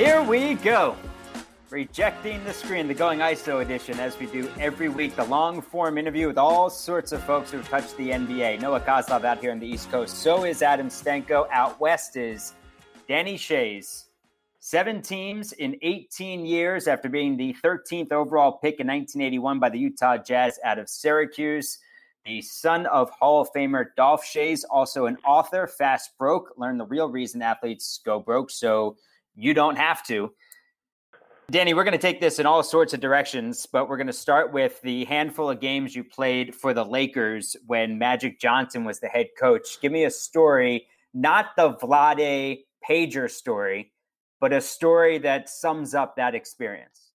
Here we go. Rejecting the screen, the Going ISO edition, as we do every week. The long form interview with all sorts of folks who've touched the NBA. Noah Kozlov out here on the East Coast. So is Adam Stenko. Out west is Danny Schayes. Seven teams in 18 years after being the 13th overall pick in 1981 by the Utah Jazz out of Syracuse. The son of Hall of Famer Dolph Schayes, also an author, fast broke, learned the real reason athletes go broke. So you don't have to. Danny, we're going to take this in all sorts of directions, but we're going to start with the handful of games you played for the Lakers when Magic Johnson was the head coach. Give me a story, not the Vlade Pager story, but a story that sums up that experience.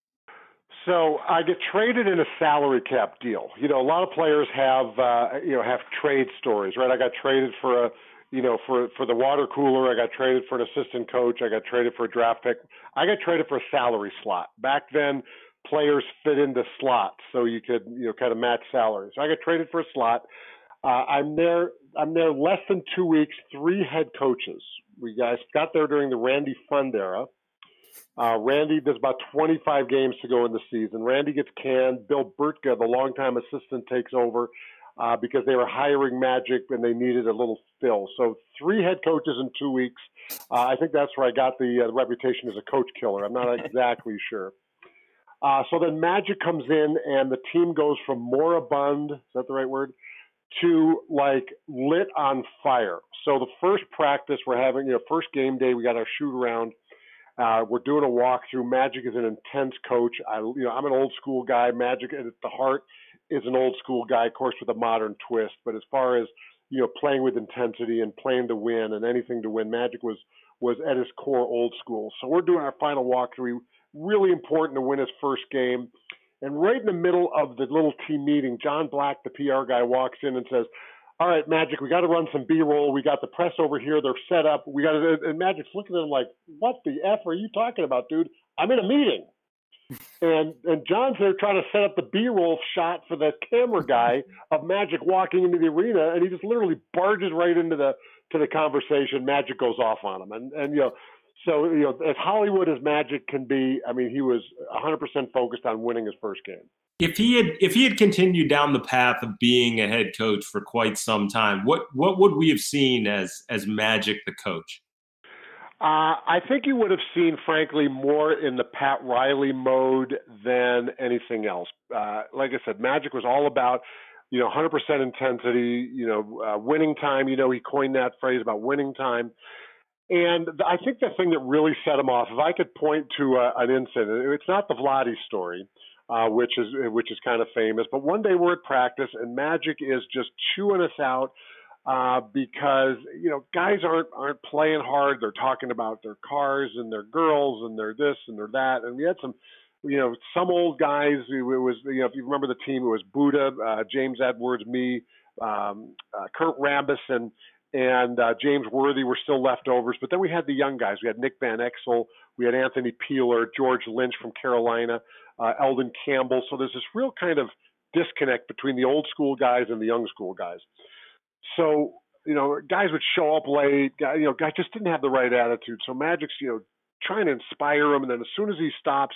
So I get traded in a salary cap deal. You know, a lot of players have uh, you know have trade stories, right? I got traded for a you know, for for the water cooler, I got traded for an assistant coach. I got traded for a draft pick. I got traded for a salary slot. Back then, players fit into slots, so you could you know kind of match salaries. So I got traded for a slot. Uh, I'm there. I'm there less than two weeks. Three head coaches. We guys got there during the Randy Pfund era. Uh, Randy, there's about 25 games to go in the season. Randy gets canned. Bill Bertka, the longtime assistant, takes over uh, because they were hiring Magic and they needed a little fill. So three head coaches in two weeks. Uh, I think that's where I got the uh, reputation as a coach killer. I'm not exactly sure. Uh, so then Magic comes in and the team goes from moribund, is that the right word, to like lit on fire. So the first practice we're having, you know, first game day, we got our shoot around. Uh, we're doing a walkthrough. Magic is an intense coach. I, you know, I'm an old school guy. Magic at the heart is an old school guy, of course, with a modern twist. But as far as you know, playing with intensity and playing to win and anything to win, Magic was was at his core old school. So we're doing our final walkthrough. Really important to win his first game. And right in the middle of the little team meeting, John Black, the PR guy, walks in and says, "All right, Magic, we got to run some B-roll. We got the press over here. They're set up. We got to." And Magic's looking at him like, "What the f are you talking about, dude? I'm in a meeting." And and John's there trying to set up the B-roll shot for the camera guy of Magic walking into the arena, and he just literally barges right into the to the conversation. Magic goes off on him, and and you know, so you know, as Hollywood as Magic can be, I mean, he was 100% focused on winning his first game. If he had if he had continued down the path of being a head coach for quite some time, what what would we have seen as as Magic the coach? Uh, I think you would have seen, frankly, more in the Pat Riley mode than anything else. Uh, like I said, Magic was all about, you know, 100% intensity, you know, uh, winning time. You know, he coined that phrase about winning time. And I think the thing that really set him off, if I could point to uh, an incident, it's not the Vlade story, uh, which is which is kind of famous, but one day we're at practice and Magic is just chewing us out uh, because you know guys aren't aren't playing hard. They're talking about their cars and their girls and their this and their that. And we had some, you know, some old guys. It was you know if you remember the team, it was Buddha, uh, James Edwards, me, um, uh, Kurt Rambis, and and uh, James Worthy were still leftovers. But then we had the young guys. We had Nick Van Exel. We had Anthony Peeler, George Lynch from Carolina, uh, Elden Campbell. So there's this real kind of disconnect between the old school guys and the young school guys. So you know, guys would show up late. Guy, you know, guys just didn't have the right attitude. So Magic's, you know, trying to inspire him, and then as soon as he stops,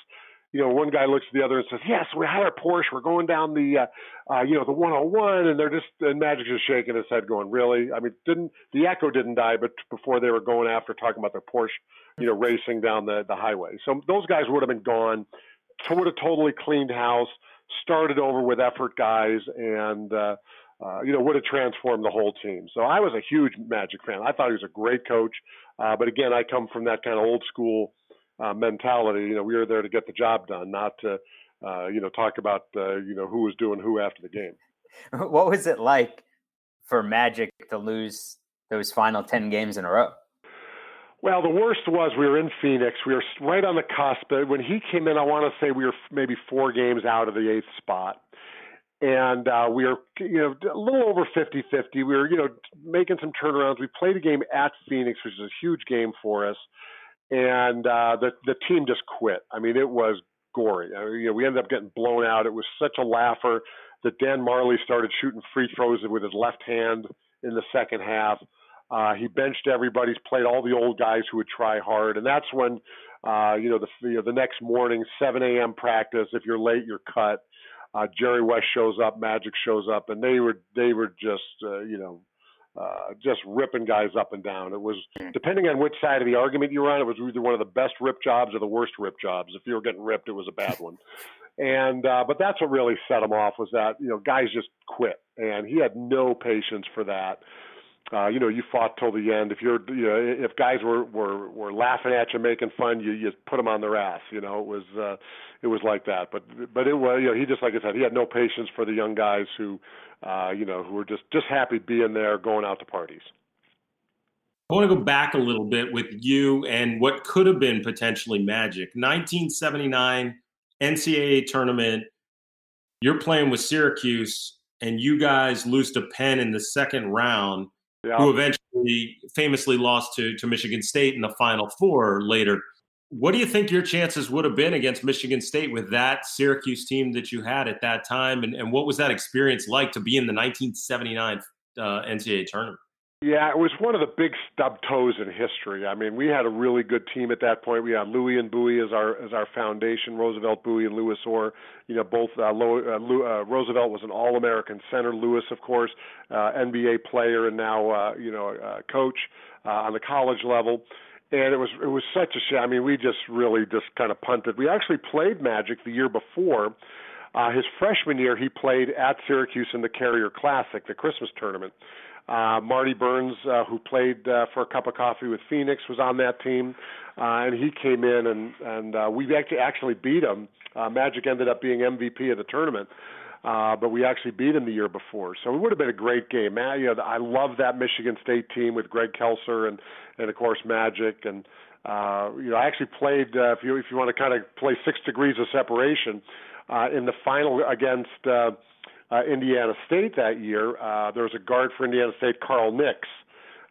you know, one guy looks at the other and says, "Yes, we hire Porsche. We're going down the, uh, uh, you know, the 101," and they're just and Magic's just shaking his head, going, "Really? I mean, didn't the echo didn't die, but before they were going after talking about their Porsche, you know, racing down the the highway. So those guys would have been gone. Would have totally cleaned house, started over with effort guys, and uh, uh, you know, would have transformed the whole team. So I was a huge Magic fan. I thought he was a great coach. Uh, but again, I come from that kind of old school uh, mentality. You know, we were there to get the job done, not to, uh, you know, talk about, uh, you know, who was doing who after the game. What was it like for Magic to lose those final 10 games in a row? Well, the worst was we were in Phoenix. We were right on the cusp. When he came in, I want to say we were maybe four games out of the eighth spot and uh, we were you know a little over 50-50. We were you know making some turnarounds. We played a game at Phoenix, which is a huge game for us, and uh, the the team just quit. I mean, it was gory. I mean, you know, we ended up getting blown out. It was such a laugher that Dan Majerle started shooting free throws with his left hand in the second half. Uh, he benched everybody. He's played all the old guys who would try hard, and that's when Uh, you know, the you know, the next morning, 7 a.m. practice. If you're late, you're cut. Uh, Jerry West shows up, Magic shows up, and they were they were just uh, you know uh, just ripping guys up and down. It was depending on which side of the argument you were on. It was either one of the best rip jobs or the worst rip jobs. If you were getting ripped, it was a bad one. And uh, but that's what really set him off was that you know guys just quit, and he had no patience for that. Uh, you know, you fought till the end. If you're, you know, if guys were were were laughing at you, making fun, you you put them on their ass. You know, it was uh, it was like that. But but it was, you know, he just like I said, he had no patience for the young guys who, uh, you know, who were just just happy being there, going out to parties. I want to go back a little bit with you and what could have been potentially magic. 1979 NCAA tournament, you're playing with Syracuse, and you guys loosed to Penn in the second round, yeah. who eventually famously lost to, to Michigan State in the Final Four later. What do you think your chances would have been against Michigan State with that Syracuse team that you had at that time? And, and what was that experience like to be in the 1979 uh, NCAA tournament? Yeah, it was one of the big stub toes in history. I mean, we had a really good team at that point. We had Louis and Bouie as our as our foundation. Roosevelt, Bouie, and Louis Orr. You know, both uh, Lo, uh, Lou, uh, Roosevelt was an All-American center. Louis, of course, uh, NBA player and now uh, you know uh, coach uh, on the college level. And it was it was such a shame. I mean, we just really just kind of punted. We actually played Magic the year before. Uh, his freshman year, he played at Syracuse in the Carrier Classic, the Christmas tournament. Uh, Marty Byrnes, uh, who played uh, for a cup of coffee with Phoenix, was on that team, uh, and he came in and and uh, we actually actually beat him. Uh, Magic ended up being MVP of the tournament, uh, but we actually beat him the year before, so it would have been a great game. Man, you know, I love that Michigan State team with Greg Kelser and and of course Magic and. Uh, you know, I actually played. Uh, if you if you want to kind of play six degrees of separation, uh, in the final against uh, uh, Indiana State that year, uh, there was a guard for Indiana State, Carl Nicks,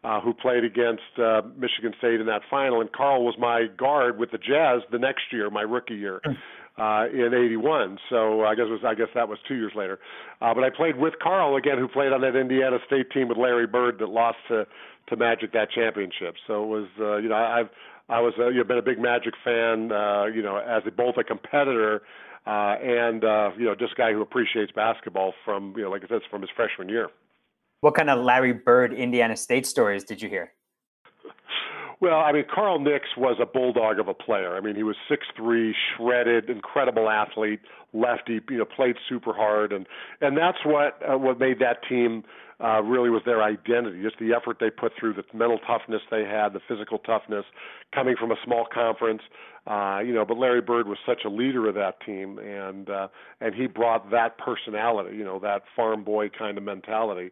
uh, who played against uh, Michigan State in that final. And Carl was my guard with the Jazz the next year, my rookie year. Hmm. Uh, in '81, so I guess it was I guess that was two years later. Uh, but I played with Carl again, who played on that Indiana State team with Larry Bird that lost to to Magic that championship. So it was uh, you know I've I was uh, you know, been a big Magic fan, uh, you know, as a, both a competitor uh, and uh, you know just a guy who appreciates basketball from you know like I said from his freshman year. What kind of Larry Bird Indiana State stories did you hear? Well, I mean, Carl Nicks was a bulldog of a player. I mean, he was six three, shredded, incredible athlete, lefty. You know, played super hard, and and that's what uh, what made that team uh, really was their identity. Just the effort they put through, the mental toughness they had, the physical toughness, coming from a small conference. Uh, you know, but Larry Bird was such a leader of that team, and uh, and he brought that personality, you know, that farm boy kind of mentality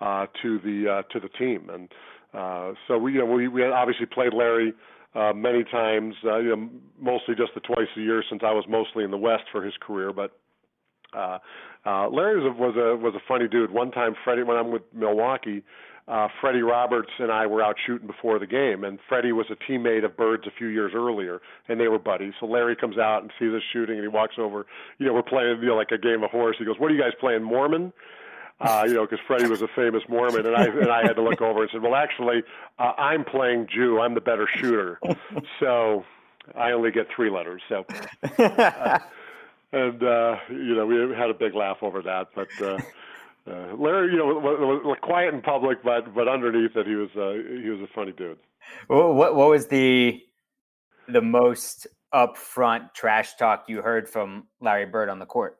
uh, to the uh, to the team. And uh, so we, you know, we we obviously played Larry uh, many times, uh, you know, mostly just the twice a year since I was mostly in the West for his career. But uh, uh, Larry was a, was a was a funny dude. One time, Freddie, when I'm with Milwaukee, uh, Freddie Roberts and I were out shooting before the game, and Freddie was a teammate of Bird's a few years earlier, and they were buddies. So Larry comes out and sees us shooting, and he walks over. You know, we're playing you know like a game of horse. He goes, "What are you guys playing, Mormon?" Uh, you know, because Freddie was a famous Mormon, and I and I had to look over and said, "Well, actually, uh, I'm playing Jew. I'm the better shooter, so I only get three letters." So, uh, and uh, you know, we had a big laugh over that, but. Uh, uh, Larry, you know, was, was quiet in public, but but underneath it, he was uh, he was a funny dude. Well, what what was the the most upfront trash talk you heard from Larry Bird on the court?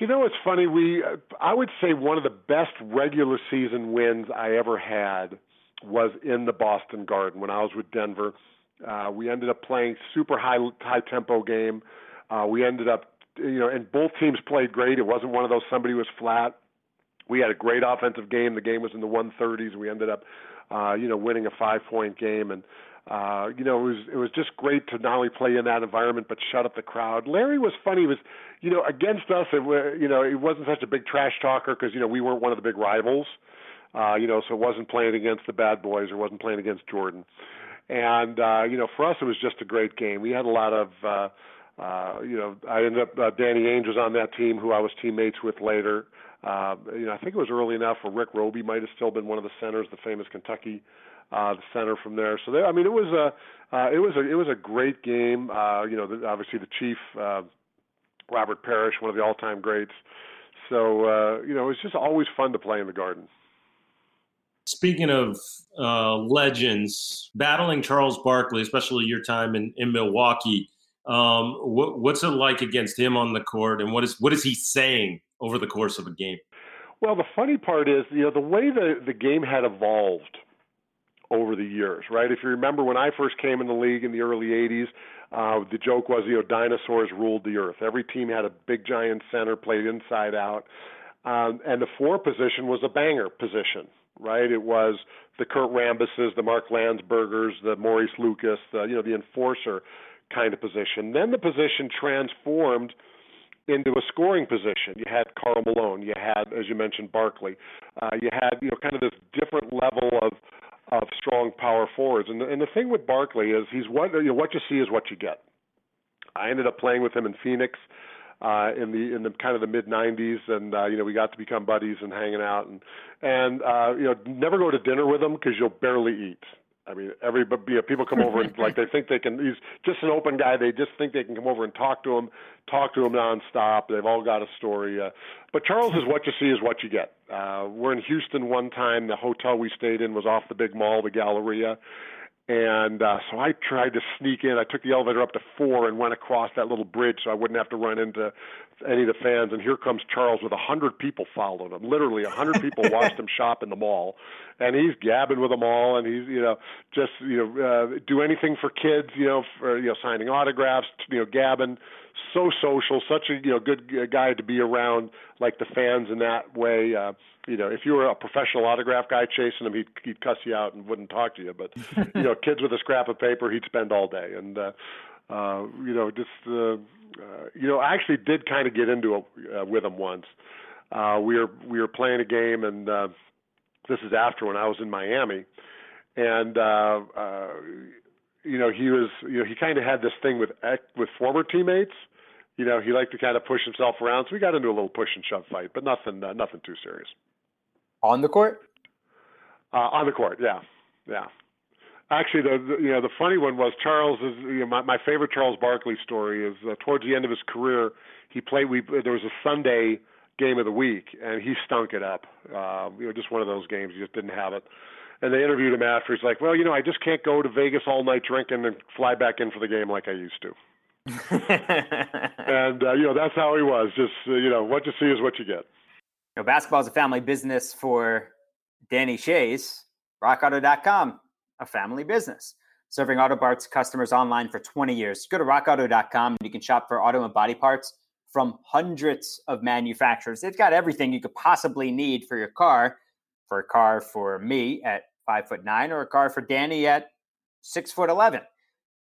You know, it's funny. We I would say one of the best regular season wins I ever had was in the Boston Garden when I was with Denver. Uh, we ended up playing super high high tempo game. Uh, we ended up you know, and both teams played great. It wasn't one of those somebody was flat. We had a great offensive game. The game was in the 130s. We ended up, uh, you know, winning a five-point game, and uh, you know, it was it was just great to not only play in that environment but shut up the crowd. Larry was funny. He was, you know, against us. It you know, he wasn't such a big trash talker because you know we weren't one of the big rivals. Uh, you know, so it wasn't playing against the bad boys or wasn't playing against Jordan. And uh, you know, for us, it was just a great game. We had a lot of. Uh, uh, you know, I ended up uh, Danny Ainge was on that team, who I was teammates with later. Uh, you know, I think it was early enough where Rick Robey might have still been one of the centers, the famous Kentucky uh, the center from there. So there, I mean, it was a uh, it was a it was a great game. Uh, you know, the, obviously the chief uh, Robert Parish, one of the all-time greats. So uh, you know, it was just always fun to play in the Garden. Speaking of uh, legends, battling Charles Barkley, especially your time in, in Milwaukee, um, what, what's it like against him on the court, and what is what is he saying over the course of a game? Well, the funny part is, you know, the way the the game had evolved over the years, right? If you remember when I first came in the league in the early '80s, uh, the joke was, you know, dinosaurs ruled the earth. Every team had a big giant center, played inside out, um, and the four position was a banger position right? It was the Kurt Rambuses, the Mark Landsbergers, the Maurice Lucas, the you know the enforcer kind of position. Then the position transformed into a scoring position. You had Karl Malone, you had, as you mentioned, Barkley. Uh, you had you know kind of this different level of of strong power forwards. And the, and the thing with Barkley is he's what you know what you see is what you get. I ended up playing with him in Phoenix uh, in the in the kind of the mid '90s, and uh, you know we got to become buddies and hanging out, and and uh, you know never go to dinner with him because you'll barely eat. I mean, everybody, you know, people come over and like they think they can. He's just an open guy. They just think they can come over and talk to him, talk to him nonstop. They've all got a story. Uh, but Charles is what you see is what you get. Uh, we're in Houston one time. The hotel we stayed in was off the big mall, the Galleria, and uh, so I tried to sneak in. I took the elevator up to four and went across that little bridge so I wouldn't have to run into any of the fans. And here comes Charles with a hundred people following him. Literally a hundred people watched him shop in the mall, and he's gabbing with them all. And he's you know just you know uh, do anything for kids. You know for you know signing autographs. You know gabbing. So social, such a you know good guy to be around, like the fans in that way. Uh, you know, if you were a professional autograph guy chasing him, he'd he'd cuss you out and wouldn't talk to you. But you know, kids with a scrap of paper, he'd spend all day. And uh, uh, you know, just uh, uh, you know, I actually did kind of get into it uh, with him once. Uh, we were we were playing a game, and uh, this is after when I was in Miami, and uh, uh, you know, he was you know he kind of had this thing with with former teammates you know, he liked to kind of push himself around. So we got into a little push and shove fight, but nothing, uh, nothing too serious. On the court? Uh, on the court, yeah, yeah. Actually, the, the you know the funny one was Charles is you know, my my favorite Charles Barkley story is uh, towards the end of his career he played we there was a Sunday game of the week and he stunk it up. Uh, you know, just one of those games he just didn't have it. And they interviewed him after. He's like, well, you know, I just can't go to Vegas all night drinking and fly back in for the game like I used to. and uh, you know that's how he was. Just uh, you know, what you see is what you get You know, basketball is a family business for Danny Shays, rockauto.com, a family business. Serving auto parts customers online for 20 years. Go to rockauto.com and you can shop for auto and body parts from hundreds of manufacturers. They've got everything you could possibly need for your car. For a car for me at five foot nine, or a car for Danny at six foot 11.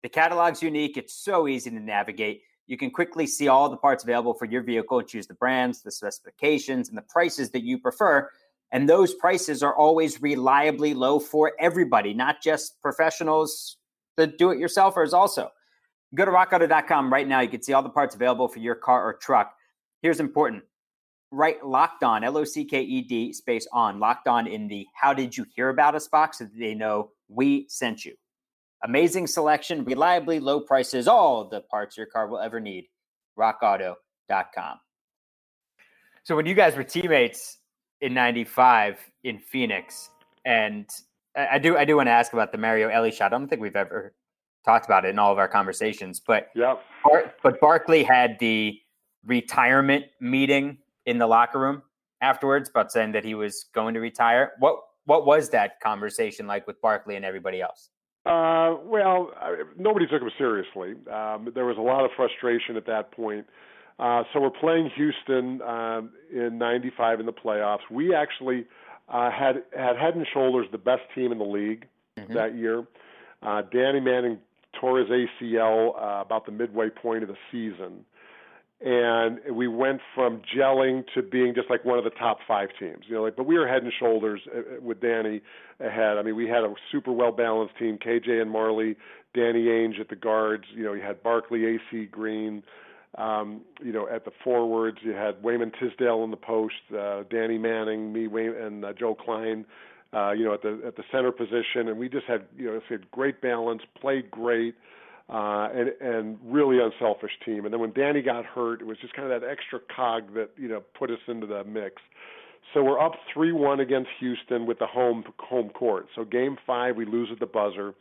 The catalog's unique. It's so easy to navigate. You can quickly see all the parts available for your vehicle and choose the brands, the specifications, and the prices that you prefer. And those prices are always reliably low for everybody, not just professionals, the do it yourselfers also. Go to rockauto.com right now. You can see all the parts available for your car or truck. Here's important write locked on, L O C K E D space on, locked on in the how did you hear about us box so that they know we sent you. Amazing selection, reliably low prices, all the parts your car will ever need. RockAuto.com. So when you guys were teammates in '95 in Phoenix, and I do I do want to ask about the Mario Elie shot. I don't think we've ever talked about it in all of our conversations, but yeah. but Barkley had the retirement meeting in the locker room afterwards, about saying that he was going to retire. What what was that conversation like with Barkley and everybody else? Uh, well, nobody took him seriously. Um, there was a lot of frustration at that point. Uh, so we're playing Houston um, in '95 in the playoffs. We actually uh, had had head and shoulders the best team in the league mm-hmm. that year. Uh, Danny Manning tore his ACL uh, about the midway point of the season and we went from gelling to being just like one of the top five teams. You know, like, but we were head and shoulders uh, uh, with Danny ahead. I mean, we had a super well balanced team: KJ and Majerle, Danny Ainge at the guards. You know, you had Barkley, AC Green, Um, you know, at the forwards, you had Wayman Tisdale in the post, uh, Danny Manning, me, Wayne, and uh, Joe Kleine. Uh, you know, at the at the center position, and we just had you know had great balance, played great, and and really unselfish team. And then when Danny got hurt, it was just kind of that extra cog that you know put us into the mix. So we're up three one against Houston with the home home court. So game five we lose at the buzzer.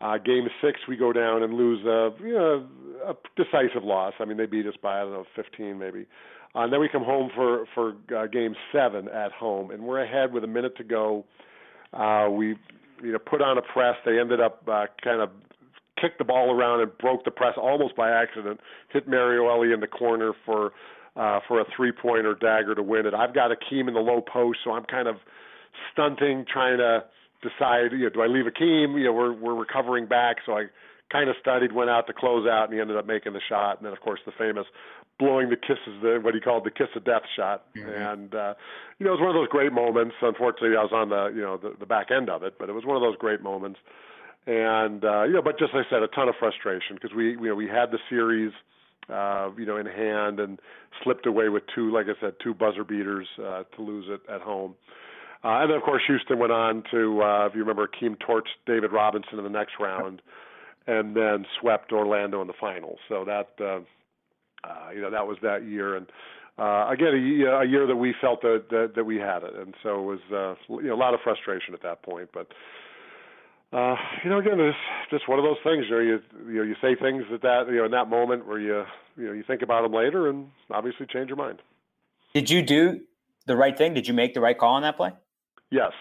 Uh, game six, we go down and lose a, you know, a decisive loss. I mean, they beat us by I don't know 15 maybe. Uh, and then we come home for for uh, game seven at home, and we're ahead with a minute to go. Uh, we you know put on a press. They ended up uh, kind of kicked the ball around and broke the press almost by accident. Hit Mario Elie in the corner for uh, for a three pointer dagger to win it. I've got Akeem in the low post, so I'm kind of stunting, trying to decide, you know, do I leave Akeem? You know, we're we're recovering back, so I kind of studied, went out to close out, and he ended up making the shot. And then, of course, the famous blowing the kisses, the what he called the kiss of death shot. Mm-hmm. And uh, you know, it was one of those great moments. Unfortunately, I was on the you know the, the back end of it, but it was one of those great moments. And uh, you know, but just like I said, a ton of frustration because we you know we had the series. Uh, you know, in hand and slipped away with two, like I said, two buzzer beaters uh, to lose it at home. Uh, and then, of course, Houston went on to, uh, if you remember, Akeem torched David Robinson in the next round, and then swept Orlando in the finals. So that, uh, uh, you know, that was that year, and uh, again, a, a year that we felt that, that that we had it, and so it was, uh, you know, a lot of frustration at that point. But uh, you know, again, it's just one of those things. You know, you you know, you say things at that you know in that moment where you you know you think about them later, and obviously change your mind. Did you do the right thing? Did you make the right call on that play? Yes.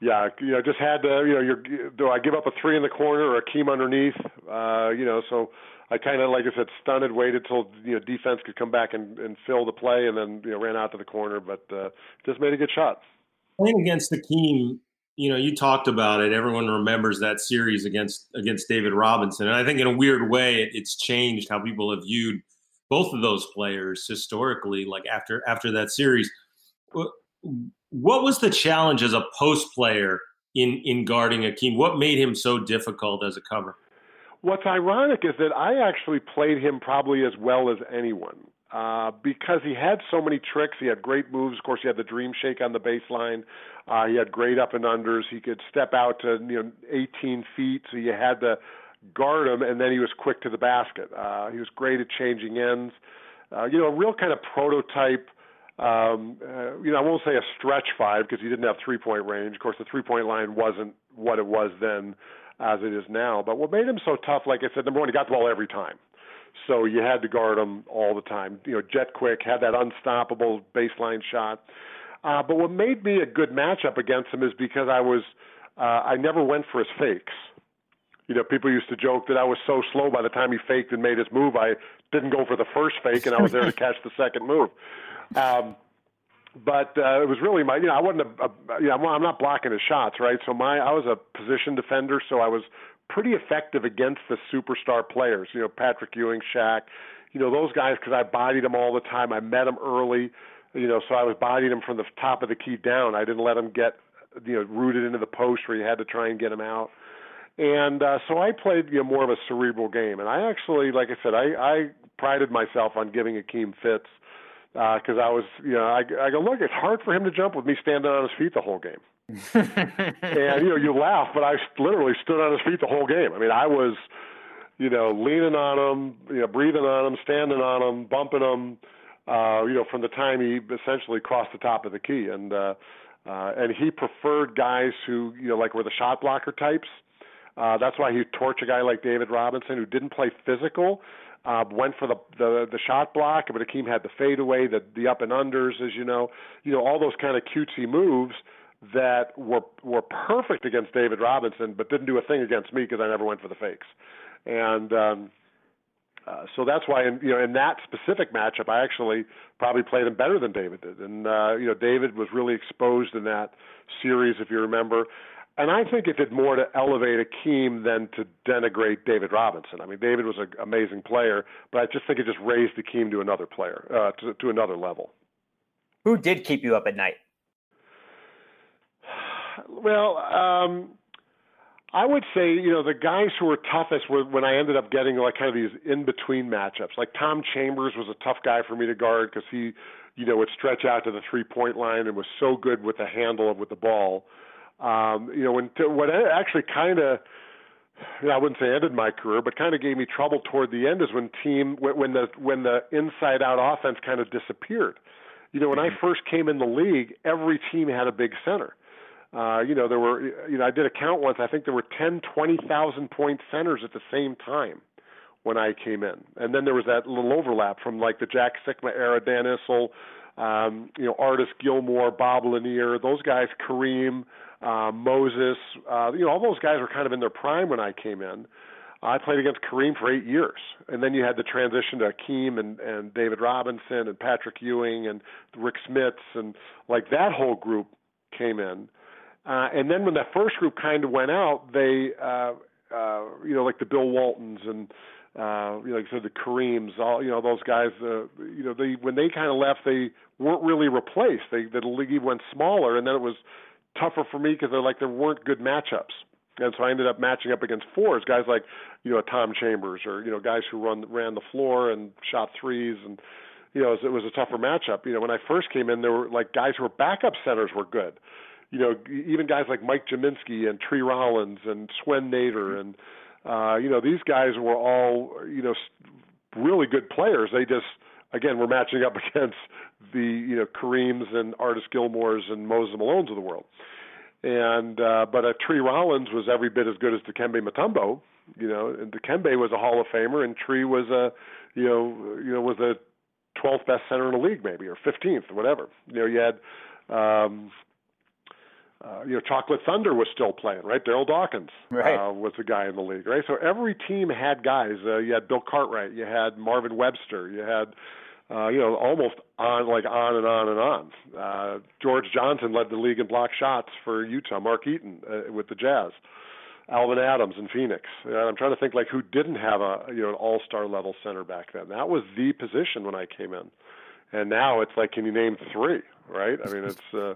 Yeah, you know, just had to, you know, you're, do I give up a three in the corner or Akeem underneath? Uh, you know, so I kind of, like I said, stunted, waited till you know defense could come back and, and fill the play, and then you know ran out to the corner, but uh, just made a good shot. Playing against Akeem, you know, you talked about it. Everyone remembers that series against against David Robinson, and I think in a weird way, it, it's changed how people have viewed both of those players historically. Like after after that series, what was the challenge as a post player in in guarding Akeem? What made him so difficult as a cover? What's ironic is that I actually played him probably as well as anyone uh, because he had so many tricks. He had great moves. Of course, he had the dream shake on the baseline. Uh, he had great up and unders. He could step out to you know 18 feet, so you had to guard him, and then he was quick to the basket. Uh, he was great at changing ends. Uh, you know, a real kind of prototype um, uh, you know, I won't say a stretch five because he didn't have three point range. Of course, the three point line wasn't what it was then as it is now. But what made him so tough, like I said, number one, he got the ball every time. So you had to guard him all the time. You know, jet quick, had that unstoppable baseline shot. Uh, but what made me a good matchup against him is because I was, uh, I never went for his fakes. You know, people used to joke that I was so slow by the time he faked and made his move, I didn't go for the first fake and I was there to catch the second move. Um, but uh, it was really my, you know, I wasn't a, a you know, I'm not blocking his shots, right? So my, I was a position defender, so I was pretty effective against the superstar players, you know, Patrick Ewing, Shaq, you know, those guys because I bodied them all the time. I met them early, you know, so I was bodying them from the top of the key down. I didn't let them get, you know, rooted into the post where you had to try and get them out. And uh, so I played you know, more of a cerebral game, and I actually, like I said, I, I prided myself on giving Akeem fits because uh, I was, you know, I, I go, look, it's hard for him to jump with me standing on his feet the whole game. and you know, you laugh, but I literally stood on his feet the whole game. I mean, I was, you know, leaning on him, you know, breathing on him, standing on him, bumping him. Uh, you know, from the time he essentially crossed the top of the key, and uh, uh, and he preferred guys who, you know, like were the shot blocker types. Uh, that's why he torch a guy like David Robinson who didn't play physical, uh, went for the, the the shot block, but Akeem had the fadeaway, the the up and unders, as you know, you know all those kind of cutesy moves that were were perfect against David Robinson, but didn't do a thing against me because I never went for the fakes, and um, uh, so that's why in you know in that specific matchup I actually probably played him better than David did, and uh, you know David was really exposed in that series if you remember, and I think it did more to elevate Akeem than to denigrate David Robinson. I mean, David was an amazing player, but I just think it just raised Akeem to another player, uh, to, to another level. Who did keep you up at night? Well, um, I would say, you know, the guys who were toughest were when I ended up getting like kind of these in between matchups. Like Tom Chambers was a tough guy for me to guard because he, you know, would stretch out to the three point line and was so good with the handle of with the ball. Um, you know, when what actually kind of I wouldn't say ended my career, but kind of gave me trouble toward the end is when team when the when the inside out offense kind of disappeared. You know, when I mm-hmm. first came in the league, every team had a big center. Uh, you know, there were, you know, I did a count once. I think there were 10, 20,000 point centers at the same time when I came in. And then there was that little overlap from like the Jack Sikma era, Dan Issel, um, you know, Artis Gilmore, Bob Lanier, those guys, Kareem, uh, Moses, uh, you know, all those guys were kind of in their prime when I came in. I played against Kareem for eight years, and then you had the transition to Akeem and and David Robinson and Patrick Ewing and Rik Smits and like that whole group came in. Uh, and then when that first group kind of went out, they, uh, uh, you know, like the Bill Waltons and, uh, you know, like I said, the Kareems, all, you know, those guys, uh, you know, they, when they kind of left, they weren't really replaced. They, the league went smaller, and then it was tougher for me because they're like, there weren't good matchups. And so I ended up matching up against fours, guys like, you know, Tom Chambers or, you know, guys who run, ran the floor and shot threes and, you know, it was, it was a tougher matchup. You know, when I first came in, there were like guys who were backup centers were good you know, even guys like Mike Gminski and Tree Rollins and Swen Nater and uh, you know, these guys were all, you know, really good players. They just again were matching up against the, you know, Kareems and Artis Gilmores and Moses Malones of the world. And uh but uh, Tree Rollins was every bit as good as Dikembe Mutombo, you know, and Dikembe was a Hall of Famer and Tree was a you know, you know, was a 12th best center in the league maybe or 15th or whatever. You know, you had um uh, you know, Chocolate Thunder was still playing, right? Darryl Dawkins right. uh, was the guy in the league, right? So every team had guys. Uh, you had Bill Cartwright, you had Marvin Webster, you had, uh, you know, almost on like on and on and on. Uh, George Johnson led the league in block shots for Utah. Mark Eaton uh, with the Jazz. Alvan Adams in Phoenix. And I'm trying to think like who didn't have a you know an all-star level center back then. That was the position when I came in, and now it's like, can you name three? Right? I mean, it's. Uh,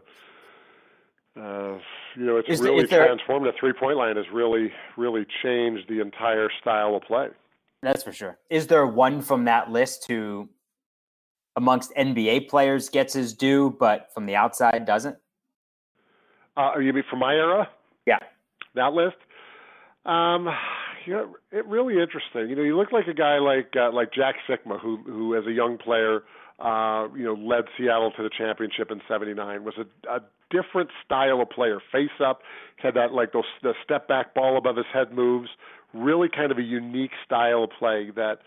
uh, you know, it's is really there, transformed. The three point line has really, really changed the entire style of play. That's for sure. Is there one from that list who, amongst NBA players, gets his due, but from the outside doesn't? Uh, you mean from my era? Yeah, that list. Um, you know, it really interesting. You know, you look like a guy like uh, like Jack Sikma, who who as a young player, uh, you know, led Seattle to the championship in '79. Was a, a different style of player. Face up, had that like those the step back ball above his head moves. Really kind of a unique style of play that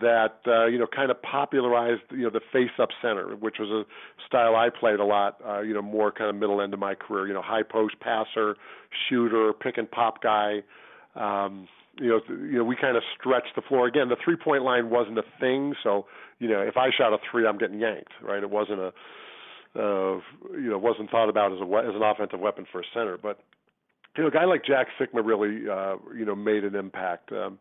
that uh, you know kind of popularized you know the face up center, which was a style I played a lot. Uh, you know more kind of middle end of my career. You know high post passer, shooter, pick and pop guy. Um, you know, you know, we kind of stretched the floor. Again, the three point line wasn't a thing, so you know, if I shot a three, I'm getting yanked, right? It wasn't a uh, you know wasn't thought about as a as an offensive weapon for a center. But you know, a guy like Jack Sikma really uh, you know made an impact. Um,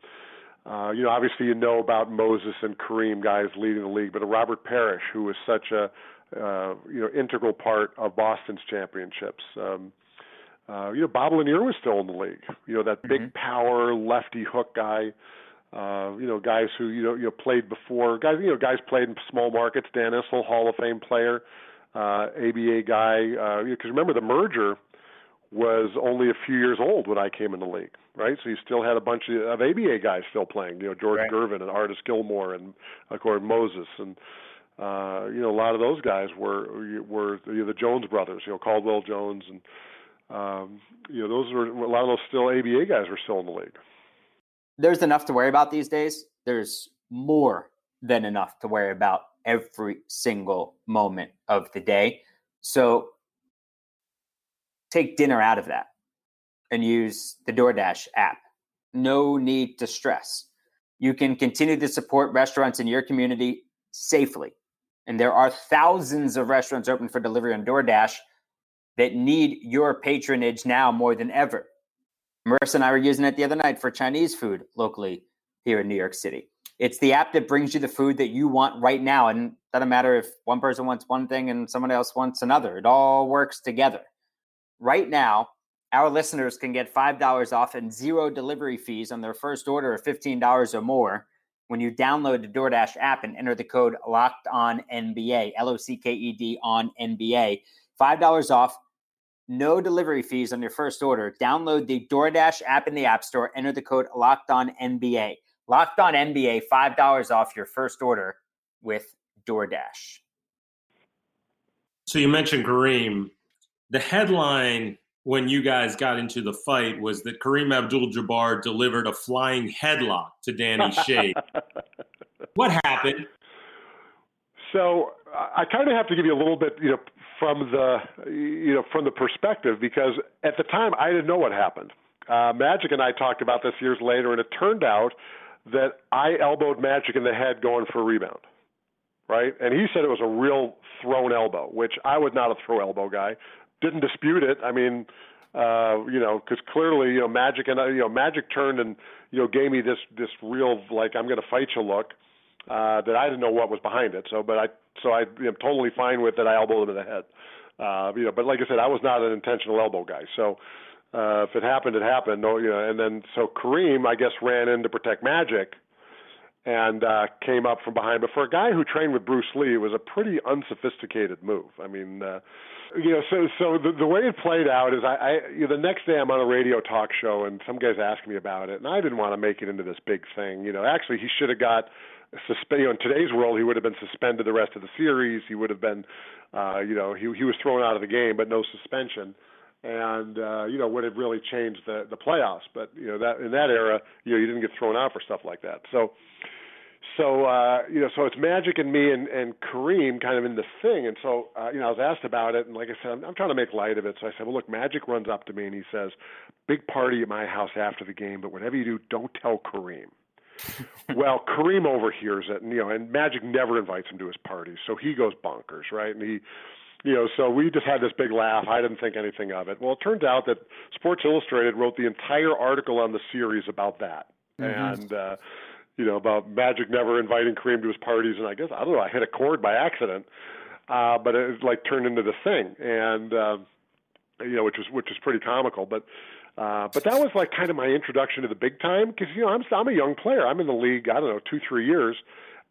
uh, you know, obviously you know about Moses and Kareem, guys leading the league, but a Robert Parish, who was such a uh, you know integral part of Boston's championships. Um, uh, you know, Bob Lanier was still in the league. You know, that big mm-hmm. power lefty hook guy. Uh, you know, guys who you know you know played before. Guys, you know, guys played in small markets. Dan Issel, Hall of Fame player uh, ABA guy. Because uh, remember, the merger was only a few years old when I came in the league, right? So you still had a bunch of, of ABA guys still playing. You know, George right. Gervin and Artis Gilmore and of course Moses and uh, you know a lot of those guys were were you know, the Jones brothers. You know, Caldwell Jones and um, you know those were a lot of those still ABA guys were still in the league. There's enough to worry about these days. There's more than enough to worry about every single moment of the day. So take dinner out of that and use the DoorDash app. No need to stress. You can continue to support restaurants in your community safely. And there are thousands of restaurants open for delivery on DoorDash that need your patronage now more than ever. Marissa and I were using it the other night for Chinese food locally here in New York City. It's the app that brings you the food that you want right now. And doesn't matter if one person wants one thing and someone else wants another. It all works together. Right now, our listeners can get $5 off and zero delivery fees on their first order of $15 or more when you download the DoorDash app and enter the code locked on NBA, L O C K E D on NBA. $5 off, no delivery fees on your first order. Download the DoorDash app in the App Store, enter the code locked on NBA. Locked on NBA, $5 off your first order with DoorDash. So you mentioned Kareem. The headline when you guys got into the fight was that Kareem Abdul Jabbar delivered a flying headlock to Danny Schayes. what happened? So I kind of have to give you a little bit, you know, from the, you know, from the perspective because at the time I didn't know what happened. Uh, Magic and I talked about this years later, and it turned out that I elbowed Magic in the head going for a rebound, right? And he said it was a real thrown elbow, which I was not a throw elbow guy didn't dispute it. I mean, uh, you know, because clearly, you know, Magic and you know, Magic turned and you know gave me this this real like I'm going to fight you look uh, that I didn't know what was behind it. So, but I so I am totally fine with that. I elbowed him in the head. Uh, you know, but like I said, I was not an intentional elbow guy. So uh, if it happened, it happened. No, you know, and then so Kareem, I guess, ran in to protect Magic and uh, came up from behind. But for a guy who trained with Bruce Lee, it was a pretty unsophisticated move. I mean, uh, you know, so so the the way it played out is I, I you know, the next day I'm on a radio talk show and some guys asked me about it, and I didn't want to make it into this big thing. You know, actually he should have got suspended. You know, in today's world, he would have been suspended the rest of the series. He would have been, uh, you know, he he was thrown out of the game, but no suspension and uh, you know would have really changed the the playoffs. But you know that in that era, you know you didn't get thrown out for stuff like that. So so uh, you know, so it's Magic and me and, and Kareem kind of in the thing. And so uh, you know, I was asked about it, and like I said, I'm, I'm trying to make light of it. So I said, well, look, Magic runs up to me and he says, "Big party at my house after the game, but whatever you do, don't tell Kareem." well, Kareem overhears it, and you know, and Magic never invites him to his parties, so he goes bonkers, right? And he you know, so we just had this big laugh. I didn't think anything of it. Well, it turned out that Sports Illustrated wrote the entire article on the series about that. Mm-hmm. And uh you know, about Magic never inviting Kareem to his parties, and I guess I don't know, I hit a chord by accident, uh, but it like turned into the thing, and uh, you know, which was which was pretty comical, but. Uh, but that was like kind of my introduction to the big time because you know I'm I'm a young player. I'm in the league. I don't know two three years.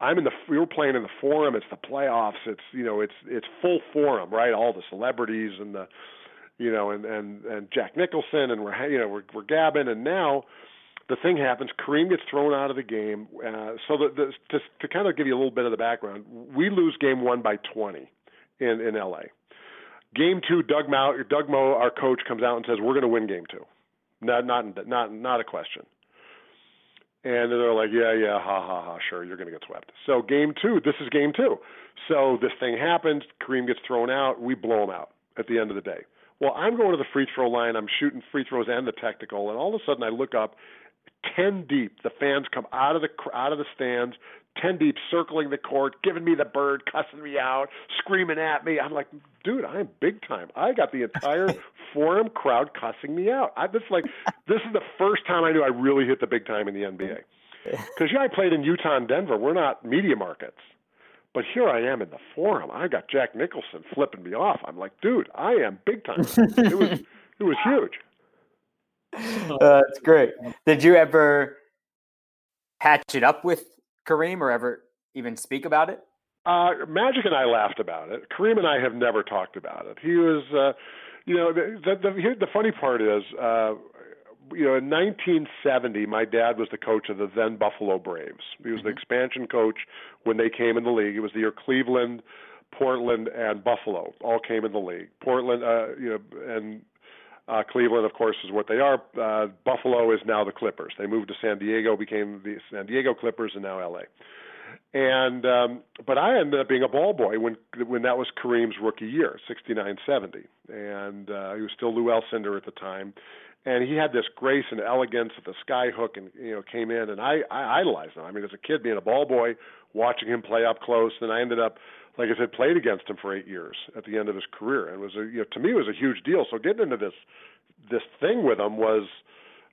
I'm in the we were playing in the forum. It's the playoffs. It's you know it's it's full forum right. All the celebrities and the you know and and and Jack Nicholson and we're you know we're we're gabbing and now the thing happens. Kareem gets thrown out of the game. Uh, so the, the, to, to kind of give you a little bit of the background, we lose game one by 20 in in LA. Game two, Doug Moe, Doug Moe, our coach, comes out and says we're going to win game two. Not not not not a question. And they're like, yeah, yeah, ha ha ha, sure, you're going to get swept. So game two, this is game two. So this thing happens. Kareem gets thrown out. We blow him out at the end of the day. Well, I'm going to the free throw line. I'm shooting free throws and the technical, and all of a sudden I look up ten deep. The fans come out of the out of the stands, ten deep, circling the court, giving me the bird, cussing me out, screaming at me. I'm like, dude, I'm big time. I got the entire forum crowd cussing me out. I just like this is the first time I knew I really hit the big time in the NBA. Because yeah, I played in Utah and Denver. We're not media markets. But here I am in the forum. I got Jack Nicholson flipping me off. I'm like, dude, I am big time. It was it was huge. uh, that's great. Did you ever patch it up with Kareem or ever even speak about it? Uh, Magic and I laughed about it. Kareem and I have never talked about it. He was, uh, you know, the, the, the, the funny part is, uh, you know, in 1970, my dad was the coach of the then Buffalo Braves. He was mm-hmm. the expansion coach when they came in the league. It was the year Cleveland, Portland, and Buffalo all came in the league. Portland, uh, you know, and uh, Cleveland, of course, is what they are. Uh, Buffalo is now the Clippers. They moved to San Diego, became the San Diego Clippers, and now LA. And um, but I ended up being a ball boy when when that was Kareem's rookie year, 69 70. And uh, he was still Lew Alcindor at the time. And he had this grace and elegance at the sky hook, and you know came in, and I, I idolized him. I mean, as a kid, being a ball boy, watching him play up close, and I ended up like I said, played against him for eight years at the end of his career, and was a you know to me was a huge deal. So getting into this this thing with him was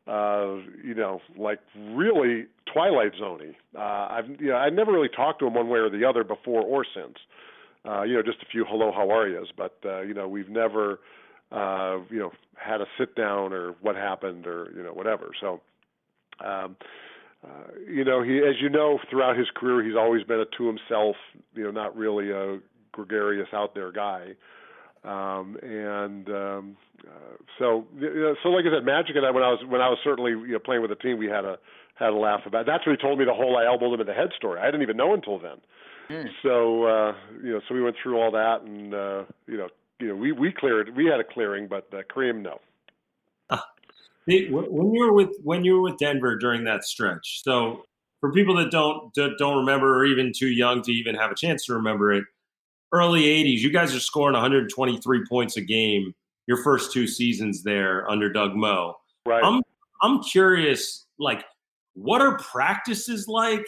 uh, you know like really Twilight Zoney. Uh, I've you know I never really talked to him one way or the other before or since. Uh, you know, just a few hello, how are yous, but uh, you know we've never uh, you know had a sit down or what happened or you know whatever. So, um, uh, you know, he as you know throughout his career, he's always been a to himself. You know, not really a gregarious out there guy. Um, and um, uh, so, you know, so like I said, Magic and I, when I was when I was certainly you know playing with the team, we had a had a laugh about. It. That's what he told me the whole I elbowed him in the head story. I didn't even know until then. Mm. So uh, you know, so we went through all that, and uh, you know, you know, we we cleared, we had a clearing, but uh, Kareem, no. When you were with when you were with Denver during that stretch, so for people that don't don't remember or even too young to even have a chance to remember it, early '80s, you guys are scoring 123 points a game your first two seasons there under Doug Moe. Right. I'm I'm curious, like, what are practices like?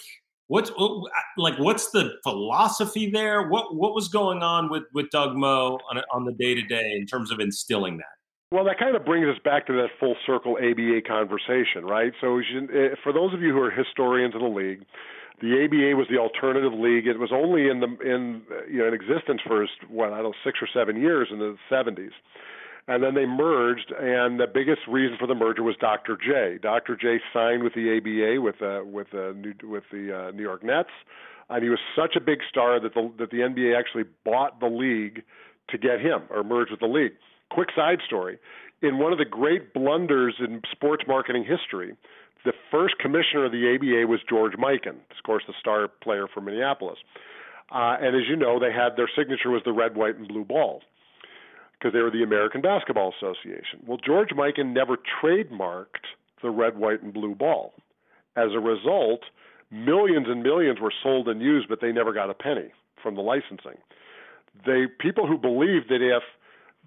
What's oh, like? What's the philosophy there? What what was going on with with Doug Moe on on the day to day in terms of instilling that? Well, that kind of brings us back to that full circle ABA conversation, right? So, eh, for those of you who are historians of the league, the ABA was the alternative league. It was only in the in you know in existence for what I don't know six or seven years in the 70s, and then they merged. And the biggest reason for the merger was Dr. J. Dr. J signed with the ABA with uh, with uh, New, with the uh, New York Nets, and he was such a big star that the that the NBA actually bought the league to get him or merge with the league quick side story. In one of the great blunders in sports marketing history, the first commissioner of the ABA was George Mikan, of course, the star player for Minneapolis. Uh, and as you know, they had their signature was the red, white, and blue ball because they were the American Basketball Association. Well, George Mikan never trademarked the red, white, and blue ball. As a result, millions and millions were sold and used, but they never got a penny from the licensing. They people who believed that if